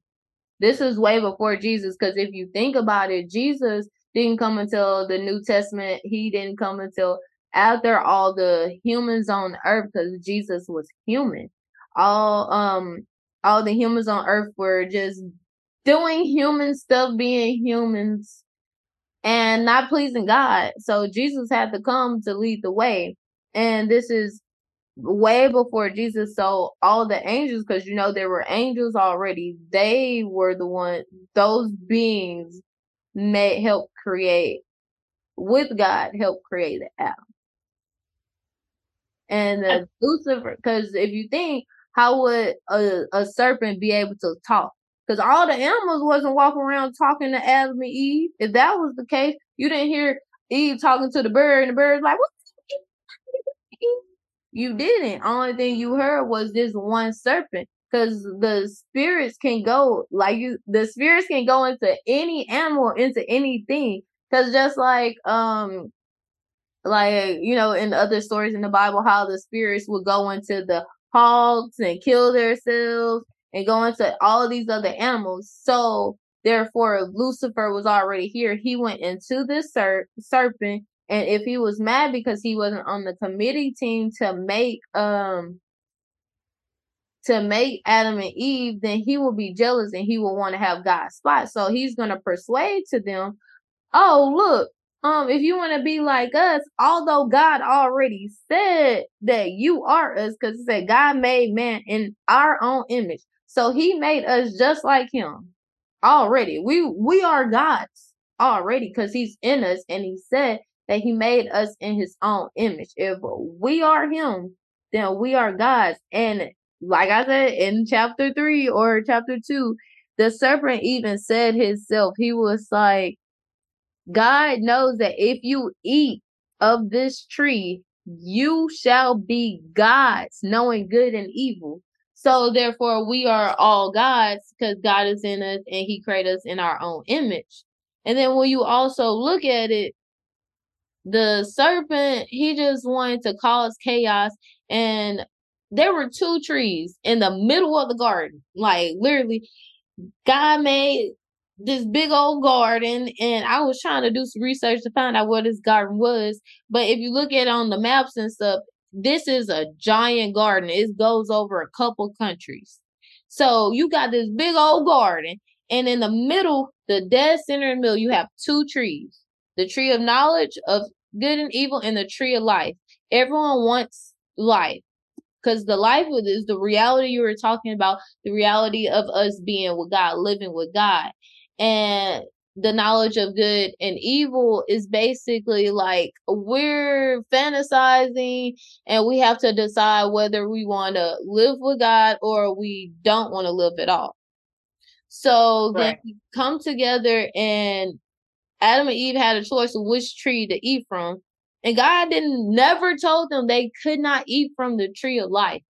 This is way before Jesus because if you think about it, Jesus didn't come until the New Testament. He didn't come until after all the humans on earth because Jesus was human. All um all the humans on earth were just doing human stuff, being humans and not pleasing God. So Jesus had to come to lead the way. And this is way before Jesus. So all the angels, because you know there were angels already, they were the one those beings may help create with God help create Adam. And the Lucifer, because if you think, how would a, a serpent be able to talk? Because all the animals wasn't walking around talking to Adam and Eve. If that was the case, you didn't hear Eve talking to the bird, and the bird's like, "What?" You didn't. Only thing you heard was this one serpent. Because the spirits can go like you. The spirits can go into any animal, into anything. Because just like um, like you know, in other stories in the Bible, how the spirits would go into the hogs and kill themselves and go into all these other animals. So therefore, Lucifer was already here. He went into this ser- serpent And if he was mad because he wasn't on the committee team to make um to make Adam and Eve, then he will be jealous and he will want to have God's spot. So he's gonna persuade to them, oh look, um, if you want to be like us, although God already said that you are us, because it said God made man in our own image. So he made us just like him already. We we are God's already because he's in us and he said that he made us in his own image. If we are him, then we are God's. And like I said in chapter three or chapter two, the serpent even said himself, he was like, God knows that if you eat of this tree, you shall be gods, knowing good and evil. So therefore, we are all gods because God is in us and He created us in our own image. And then when you also look at it, the serpent, he just wanted to cause chaos. And there were two trees in the middle of the garden. Like literally, God made this big old garden and I was trying to do some research to find out what this garden was. But if you look at on the maps and stuff, this is a giant garden. It goes over a couple countries. So you got this big old garden, and in the middle, the dead center in the middle, you have two trees. The tree of knowledge of good and evil and the tree of life. Everyone wants life because the life is the reality you were talking about, the reality of us being with God, living with God and the knowledge of good and evil is basically like we're fantasizing and we have to decide whether we want to live with God or we don't want to live at all. So right. then we come together and Adam and Eve had a choice of which tree to eat from. And God didn't never told them they could not eat from the tree of life.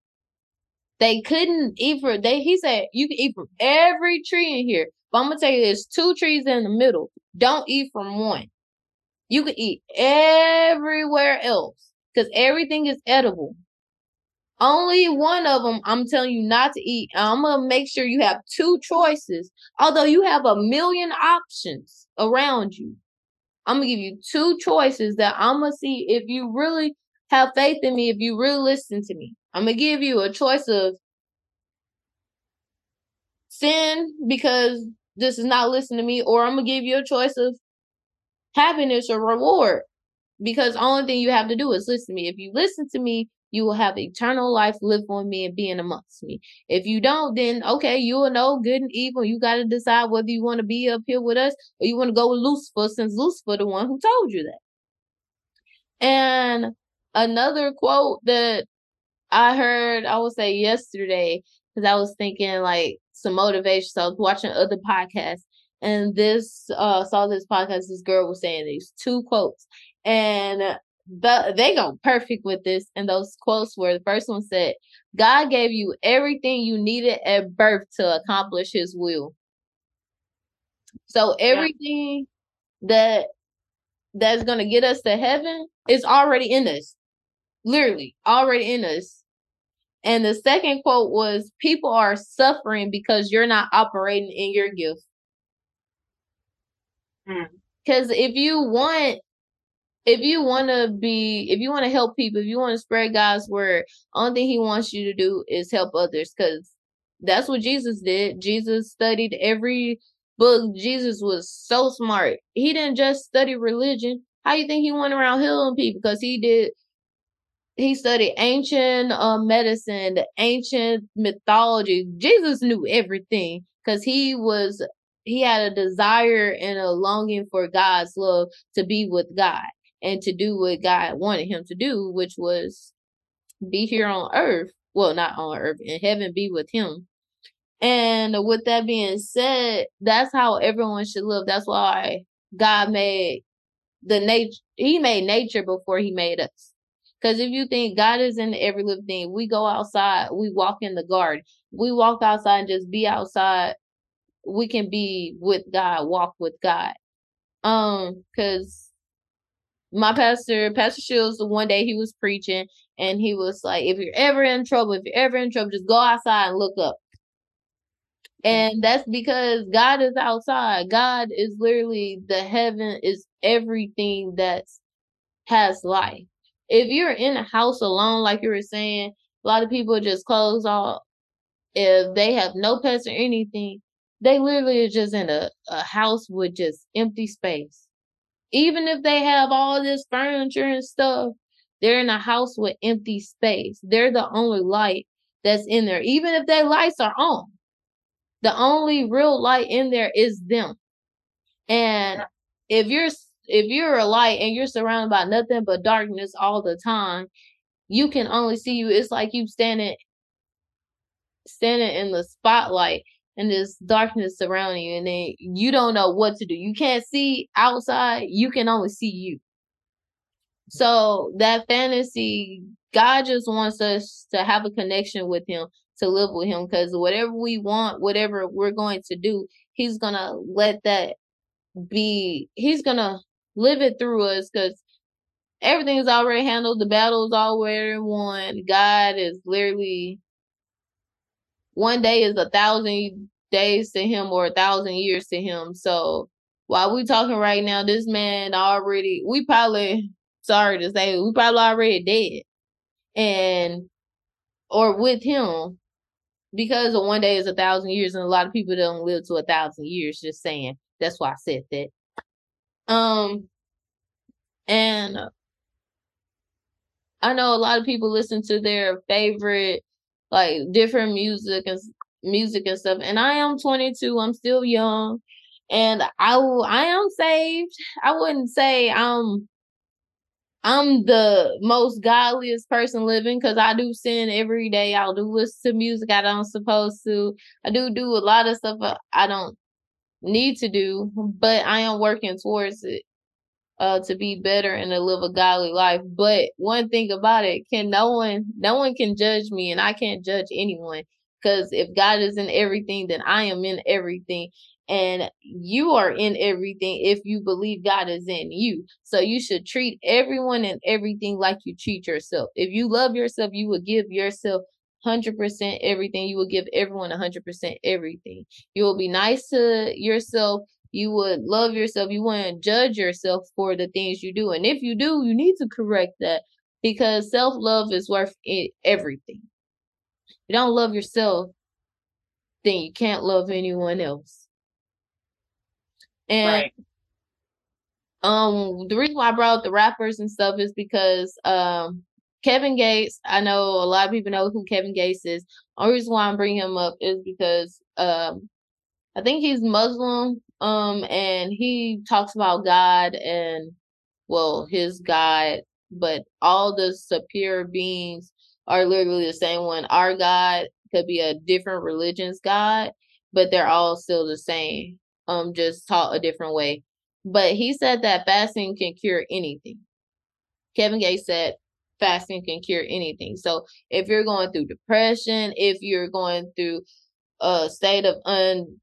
They couldn't eat from they he said you can eat from every tree in here, but I'm gonna tell you, there's two trees in the middle. Don't eat from one. You can eat everywhere else because everything is edible. Only one of them I'm telling you not to eat. I'm gonna make sure you have two choices. Although you have a million options around you, I'm gonna give you two choices that I'm gonna see if you really have faith in me, if you really listen to me. I'm gonna give you a choice of sin because this is not listening to me, or I'm gonna give you a choice of happiness or reward. Because only thing you have to do is listen to me. If you listen to me, you will have eternal life live on me and being amongst me. If you don't, then okay, you will know good and evil. You got to decide whether you want to be up here with us or you want to go with Lucifer, since Lucifer the one who told you that. And another quote that I heard, I would say yesterday, because I was thinking like some motivation. So I was watching other podcasts and this uh saw this podcast, this girl was saying these two quotes. And the, they go perfect with this. And those quotes were the first one said, God gave you everything you needed at birth to accomplish his will. So everything yeah. that that's gonna get us to heaven is already in us. Literally, already in us. And the second quote was people are suffering because you're not operating in your gift. Because mm. if you want, if you want to be, if you want to help people, if you want to spread God's word, only thing He wants you to do is help others. Because that's what Jesus did. Jesus studied every book. Jesus was so smart. He didn't just study religion. How you think he went around healing people? Because he did he studied ancient uh, medicine, the ancient mythology. Jesus knew everything because he was he had a desire and a longing for God's love to be with God and to do what God wanted him to do, which was be here on earth. Well, not on earth, in heaven, be with him. And with that being said, that's how everyone should live. That's why God made the nature, he made nature before he made us. Because if you think God is in every living thing, we go outside, we walk in the garden, we walk outside and just be outside. We can be with God, walk with God. Um, because my pastor, Pastor Shields, one day he was preaching and he was like, if you're ever in trouble, if you're ever in trouble, just go outside and look up. Mm-hmm. And that's because God is outside. God is literally the heaven is everything that has life. If you're in a house alone, like you were saying, a lot of people just close off. If they have no pets or anything, they literally are just in a, a house with just empty space. Even if they have all this furniture and stuff, they're in a house with empty space. They're the only light that's in there. Even if their lights are on, the only real light in there is them. And if you're if you're a light and you're surrounded by nothing but darkness all the time, you can only see you. It's like you standing standing in the spotlight and this darkness surrounding you, and then you don't know what to do. You can't see outside, you can only see you. So that fantasy, God just wants us to have a connection with Him, to live with Him, because whatever we want, whatever we're going to do, He's gonna let that be. He's gonna live it through us, because everything is already handled. The battle is already won. God is literally one day is a thousand days to him or a thousand years to him. So while we talking right now, this man already we probably sorry to say we probably already dead. And or with him because of one day is a thousand years and a lot of people don't live to a thousand years, just saying. That's why I said that. Um and I know a lot of people listen to their favorite like different music and music and stuff. And I am 22. I'm still young, and I I am saved. I wouldn't say I'm I'm the most godliest person living because I do sin every day. I'll do listen to music I don't supposed to. I do do a lot of stuff I don't need to do, but I am working towards it uh to be better and to live a godly life. But one thing about it, can no one no one can judge me and I can't judge anyone. Because if God is in everything, then I am in everything. And you are in everything if you believe God is in you. So you should treat everyone and everything like you treat yourself. If you love yourself, you will give yourself 100% everything. You will give everyone 100% everything. You will be nice to yourself you would love yourself. You wouldn't judge yourself for the things you do. And if you do, you need to correct that because self love is worth everything. If you don't love yourself, then you can't love anyone else. And right. um, the reason why I brought up the rappers and stuff is because um, Kevin Gates. I know a lot of people know who Kevin Gates is. The only reason why I'm bringing him up is because um, I think he's Muslim, um, and he talks about God and well, his God, but all the superior beings are literally the same one. Our God could be a different religion's God, but they're all still the same. Um, just taught a different way. But he said that fasting can cure anything. Kevin Gates said fasting can cure anything. So if you're going through depression, if you're going through a state of un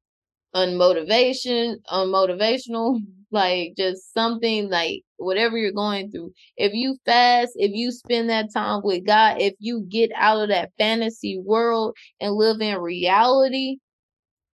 unmotivation, unmotivational, like just something like whatever you're going through. If you fast, if you spend that time with God, if you get out of that fantasy world and live in reality,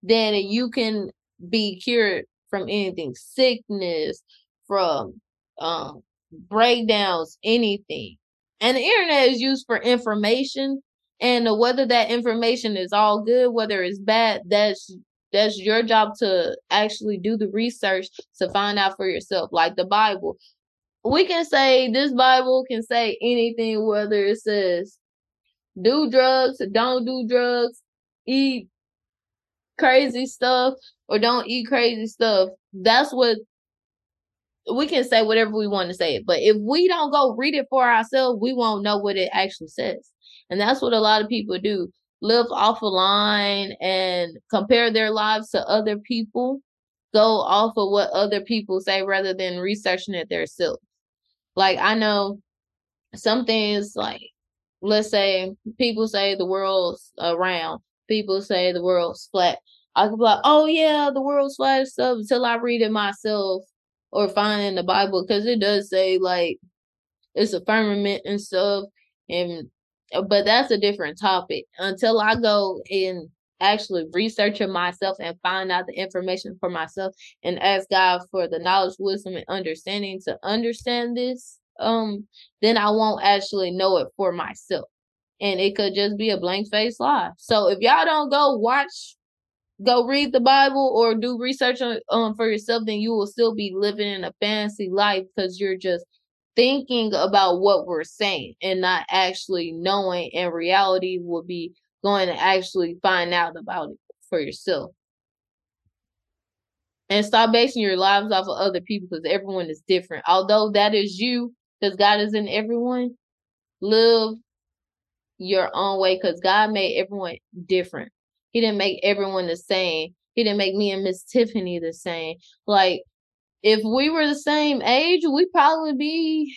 then you can be cured from anything, sickness, from um breakdowns, anything. And the internet is used for information. And whether that information is all good, whether it's bad, that's that's your job to actually do the research to find out for yourself like the bible. We can say this bible can say anything whether it says do drugs don't do drugs eat crazy stuff or don't eat crazy stuff. That's what we can say whatever we want to say but if we don't go read it for ourselves we won't know what it actually says. And that's what a lot of people do live off a line and compare their lives to other people, go off of what other people say rather than researching it themselves. Like I know some things like let's say people say the world's around, people say the world's flat. I could be like, oh yeah, the world's flat stuff until I read it myself or find in the Bible because it does say like it's a firmament and stuff and but that's a different topic. Until I go and actually research it myself and find out the information for myself and ask God for the knowledge, wisdom, and understanding to understand this um, then I won't actually know it for myself. And it could just be a blank face lie. So if y'all don't go watch, go read the Bible or do research on um for yourself, then you will still be living in a fantasy life because you're just thinking about what we're saying and not actually knowing in reality will be going to actually find out about it for yourself and stop basing your lives off of other people because everyone is different. Although that is you, because God is in everyone, live your own way because God made everyone different. He didn't make everyone the same. He didn't make me and Miss Tiffanii the same. Like, if we were the same age, we'd probably be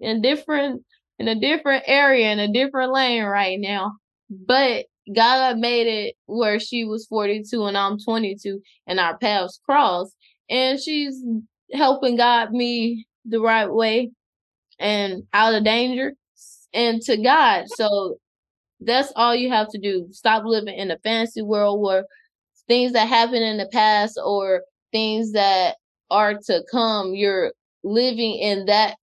in different in a different area in a different lane right now. But God made it where she was 42 and I'm 22 and our paths crossed and she's helping guide me the right way and out of danger and to God. So that's all you have to do. Stop living in a fantasy world where things that happened in the past or things that are to come, you're living in that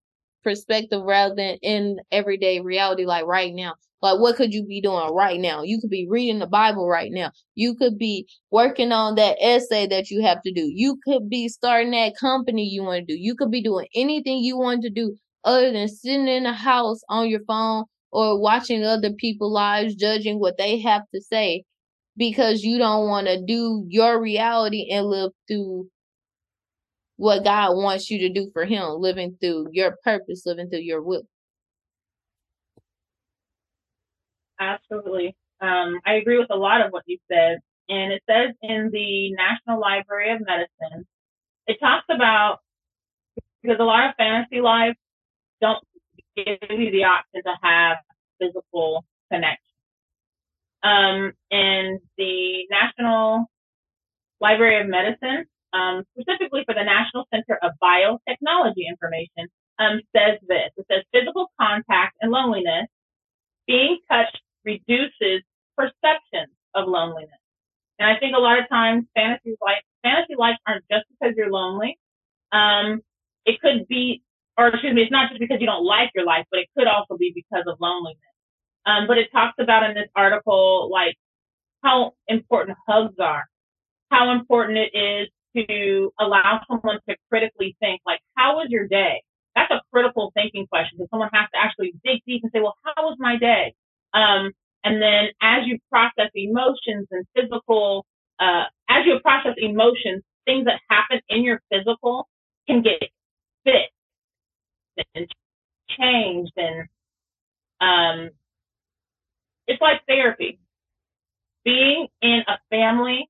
perspective rather than in everyday reality like right now. Like, what could you be doing right now? You could be reading the Bible right now. You could be working on that essay that you have to do. You could be starting that company you want to do. You could be doing anything you want to do other than sitting in the house on your phone or watching other people's lives, judging what they have to say because you don't want to do your reality and live through what God wants you to do for Him, living through your purpose, living through your will. Absolutely. Um, I agree with a lot of what you said. And it says in the National Library of Medicine, it talks about because a lot of fantasy lives don't give you the option to have physical connection. Um, and the National Library of Medicine, um, specifically for the National Center of Biotechnology Information, um, says this. It says physical contact and loneliness, being touched reduces perception of loneliness. And I think a lot of times fantasy life, fantasy life aren't just because you're lonely. Um, it could be, or excuse me, it's not just because you don't like your life, but it could also be because of loneliness. Um, but it talks about in this article, like how important hugs are, how important it is to allow someone to critically think, like, how was your day? That's a critical thinking question because someone has to actually dig deep and say, well, how was my day? Um, and then as you process emotions and physical, uh, as you process emotions, things that happen in your physical can get fixed and changed. And um, it's like therapy. Being in a family,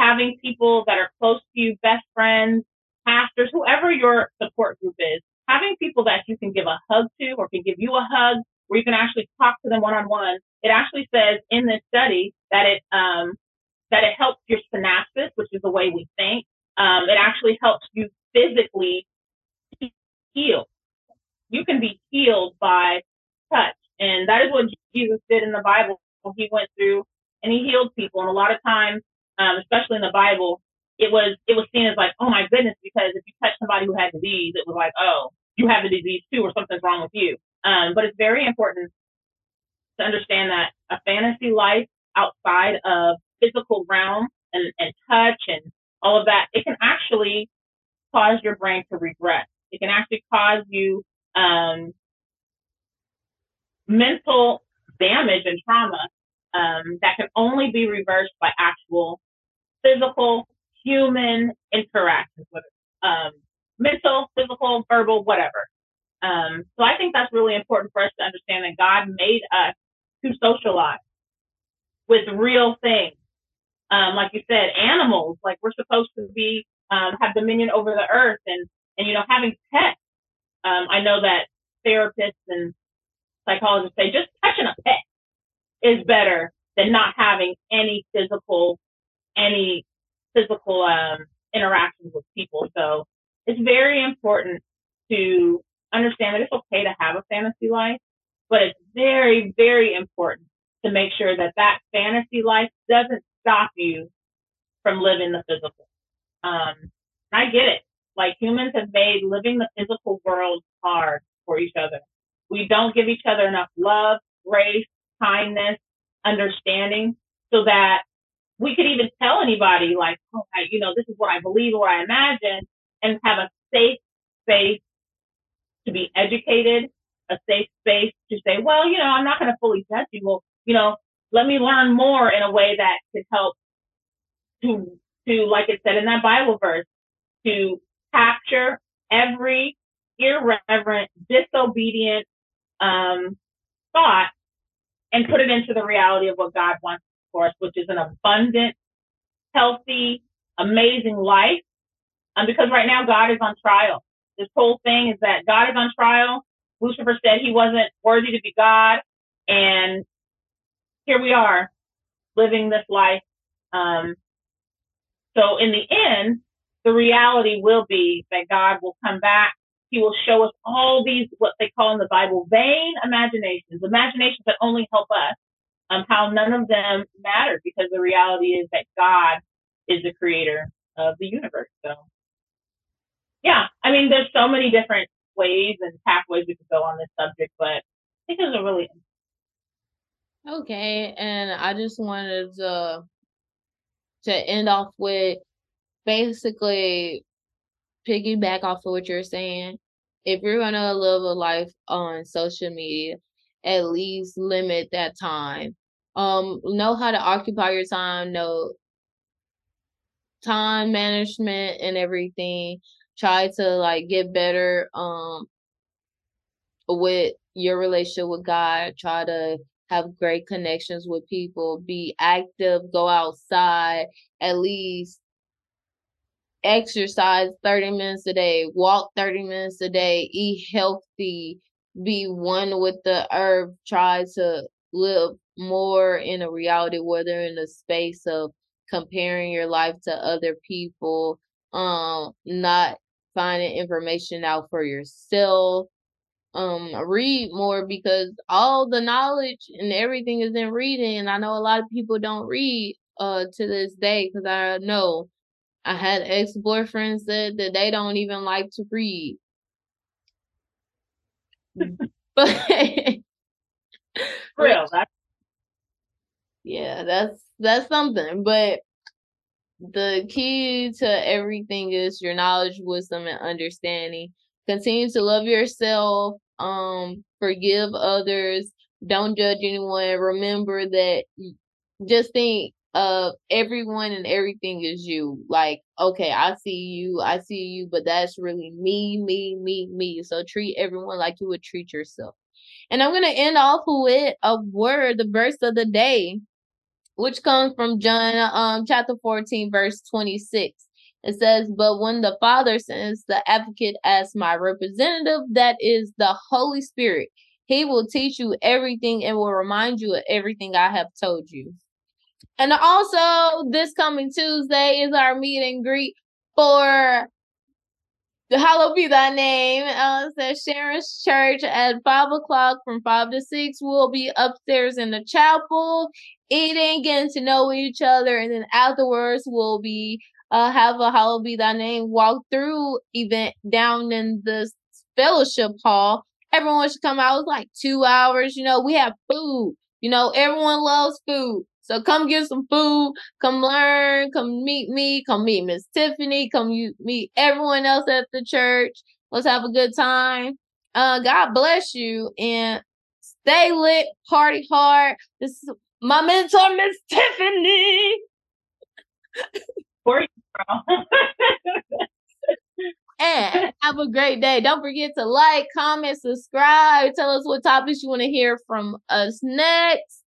having people that are close to you, best friends, pastors, whoever your support group is, having people that you can give a hug to or can give you a hug where you can actually talk to them one on one. It actually says in this study that it um, that it helps your synapses, which is the way we think. Um, it actually helps you physically heal. You can be healed by touch, and that is what Jesus did in the Bible. When he went through and he healed people, and a lot of times, um, especially in the Bible, it was it was seen as like, oh my goodness, because if you touch somebody who had disease, it was like, oh, you have the disease too, or something's wrong with you. Um, but it's very important to understand that a fantasy life outside of physical realm and, and touch and all of that, it can actually cause your brain to regress. It can actually cause you um, mental damage and trauma um, that can only be reversed by actual physical human interactions with um, mental, physical, verbal, whatever. Um, so I think that's really important for us to understand that God made us to socialize with real things. Um, like you said, animals, like we're supposed to be, um, have dominion over the earth and, and, you know, having pets. Um, I know that therapists and psychologists say just touching a pet is better than not having any physical, any physical, um, interactions with people. So it's very important to understand that it's okay to have a fantasy life, but it's very, very important to make sure that that fantasy life doesn't stop you from living the physical. Um, I get it. Like humans have made living the physical world hard for each other. We don't give each other enough love, grace, kindness, understanding so that we could even tell anybody like, oh, I, you know, this is what I believe or I imagine and have a safe space to be educated, a safe space to say, well, you know, I'm not going to fully judge you. Well, you know, let me learn more in a way that could help to, to, like it said in that Bible verse, to capture every irreverent, disobedient um, thought and put it into the reality of what God wants for us, which is an abundant, healthy, amazing life. Um, because right now God is on trial. This whole thing is that God is on trial. Lucifer said he wasn't worthy to be God. And here we are living this life. Um, so in the end, the reality will be that God will come back. He will show us all these, what they call in the Bible, vain imaginations, imaginations that only help us, um, how none of them matter because the reality is that God is the creator of the universe. So, yeah, I mean, there's so many different ways and pathways we could go on this subject, but I think it's a really Okay, and I just wanted to to end off with basically piggyback off of what you're saying. If you're gonna live a life on social media, at least limit that time. Um, know how to occupy your time, know time management and everything. Try to like get better um with your relationship with God. Try to have great connections with people, be active, go outside, at least exercise 30 minutes a day, walk 30 minutes a day, eat healthy, be one with the earth, try to live more in a reality where they're in a space of comparing your life to other people, um, not finding information out for yourself. Um, read more because all the knowledge and everything is in reading. And I know a lot of people don't read uh to this day because I know I had ex boyfriends that, that they don't even like to read. but real. That's- yeah, that's that's something. But the key to everything is your knowledge, wisdom, and understanding. Continue to love yourself. Um, forgive others. Don't judge anyone. Remember that. Just think of everyone and everything is you. Like, okay, I see you, I see you, but that's really me, me, me, me. So treat everyone like you would treat yourself. And I'm gonna end off with a word, the verse of the day, which comes from John um chapter 14, verse 26. It says, But when the Father sends the advocate as my representative, that is the Holy Spirit, he will teach you everything and will remind you of everything I have told you. And also, this coming Tuesday is our meet and greet for Hallowed be thy name. Uh, says Sharon's Church at five o'clock from five to six. We'll be upstairs in the chapel, eating, getting to know each other, and then afterwards we'll be uh have a Hallowed be thy name walk through event down in the fellowship hall. Everyone should come out. It's like two hours. You know, we have food. You know, everyone loves food. So come get some food, come learn, come meet me, come meet Miss Tiffanii, come you meet everyone else at the church. Let's have a good time. Uh, God bless you and stay lit, party hard. This is my mentor, Miss Tiffanii. For you, and have a great day. Don't forget to like, comment, subscribe. Tell us what topics you want to hear from us next.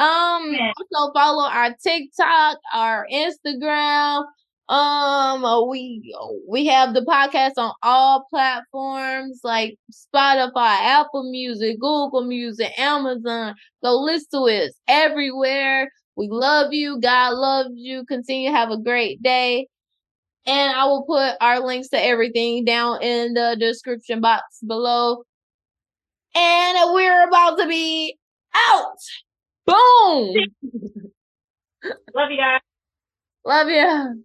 Um, also follow our TikTok, our Instagram. Um, uh, we we have the podcast on all platforms like Spotify, Apple Music, Google Music, Amazon. Go listen to it everywhere. We love you. God loves you. Continue to have a great day. And I will put our links to everything down in the description box below. And we're about to be out. Boom. Love you guys. Love you.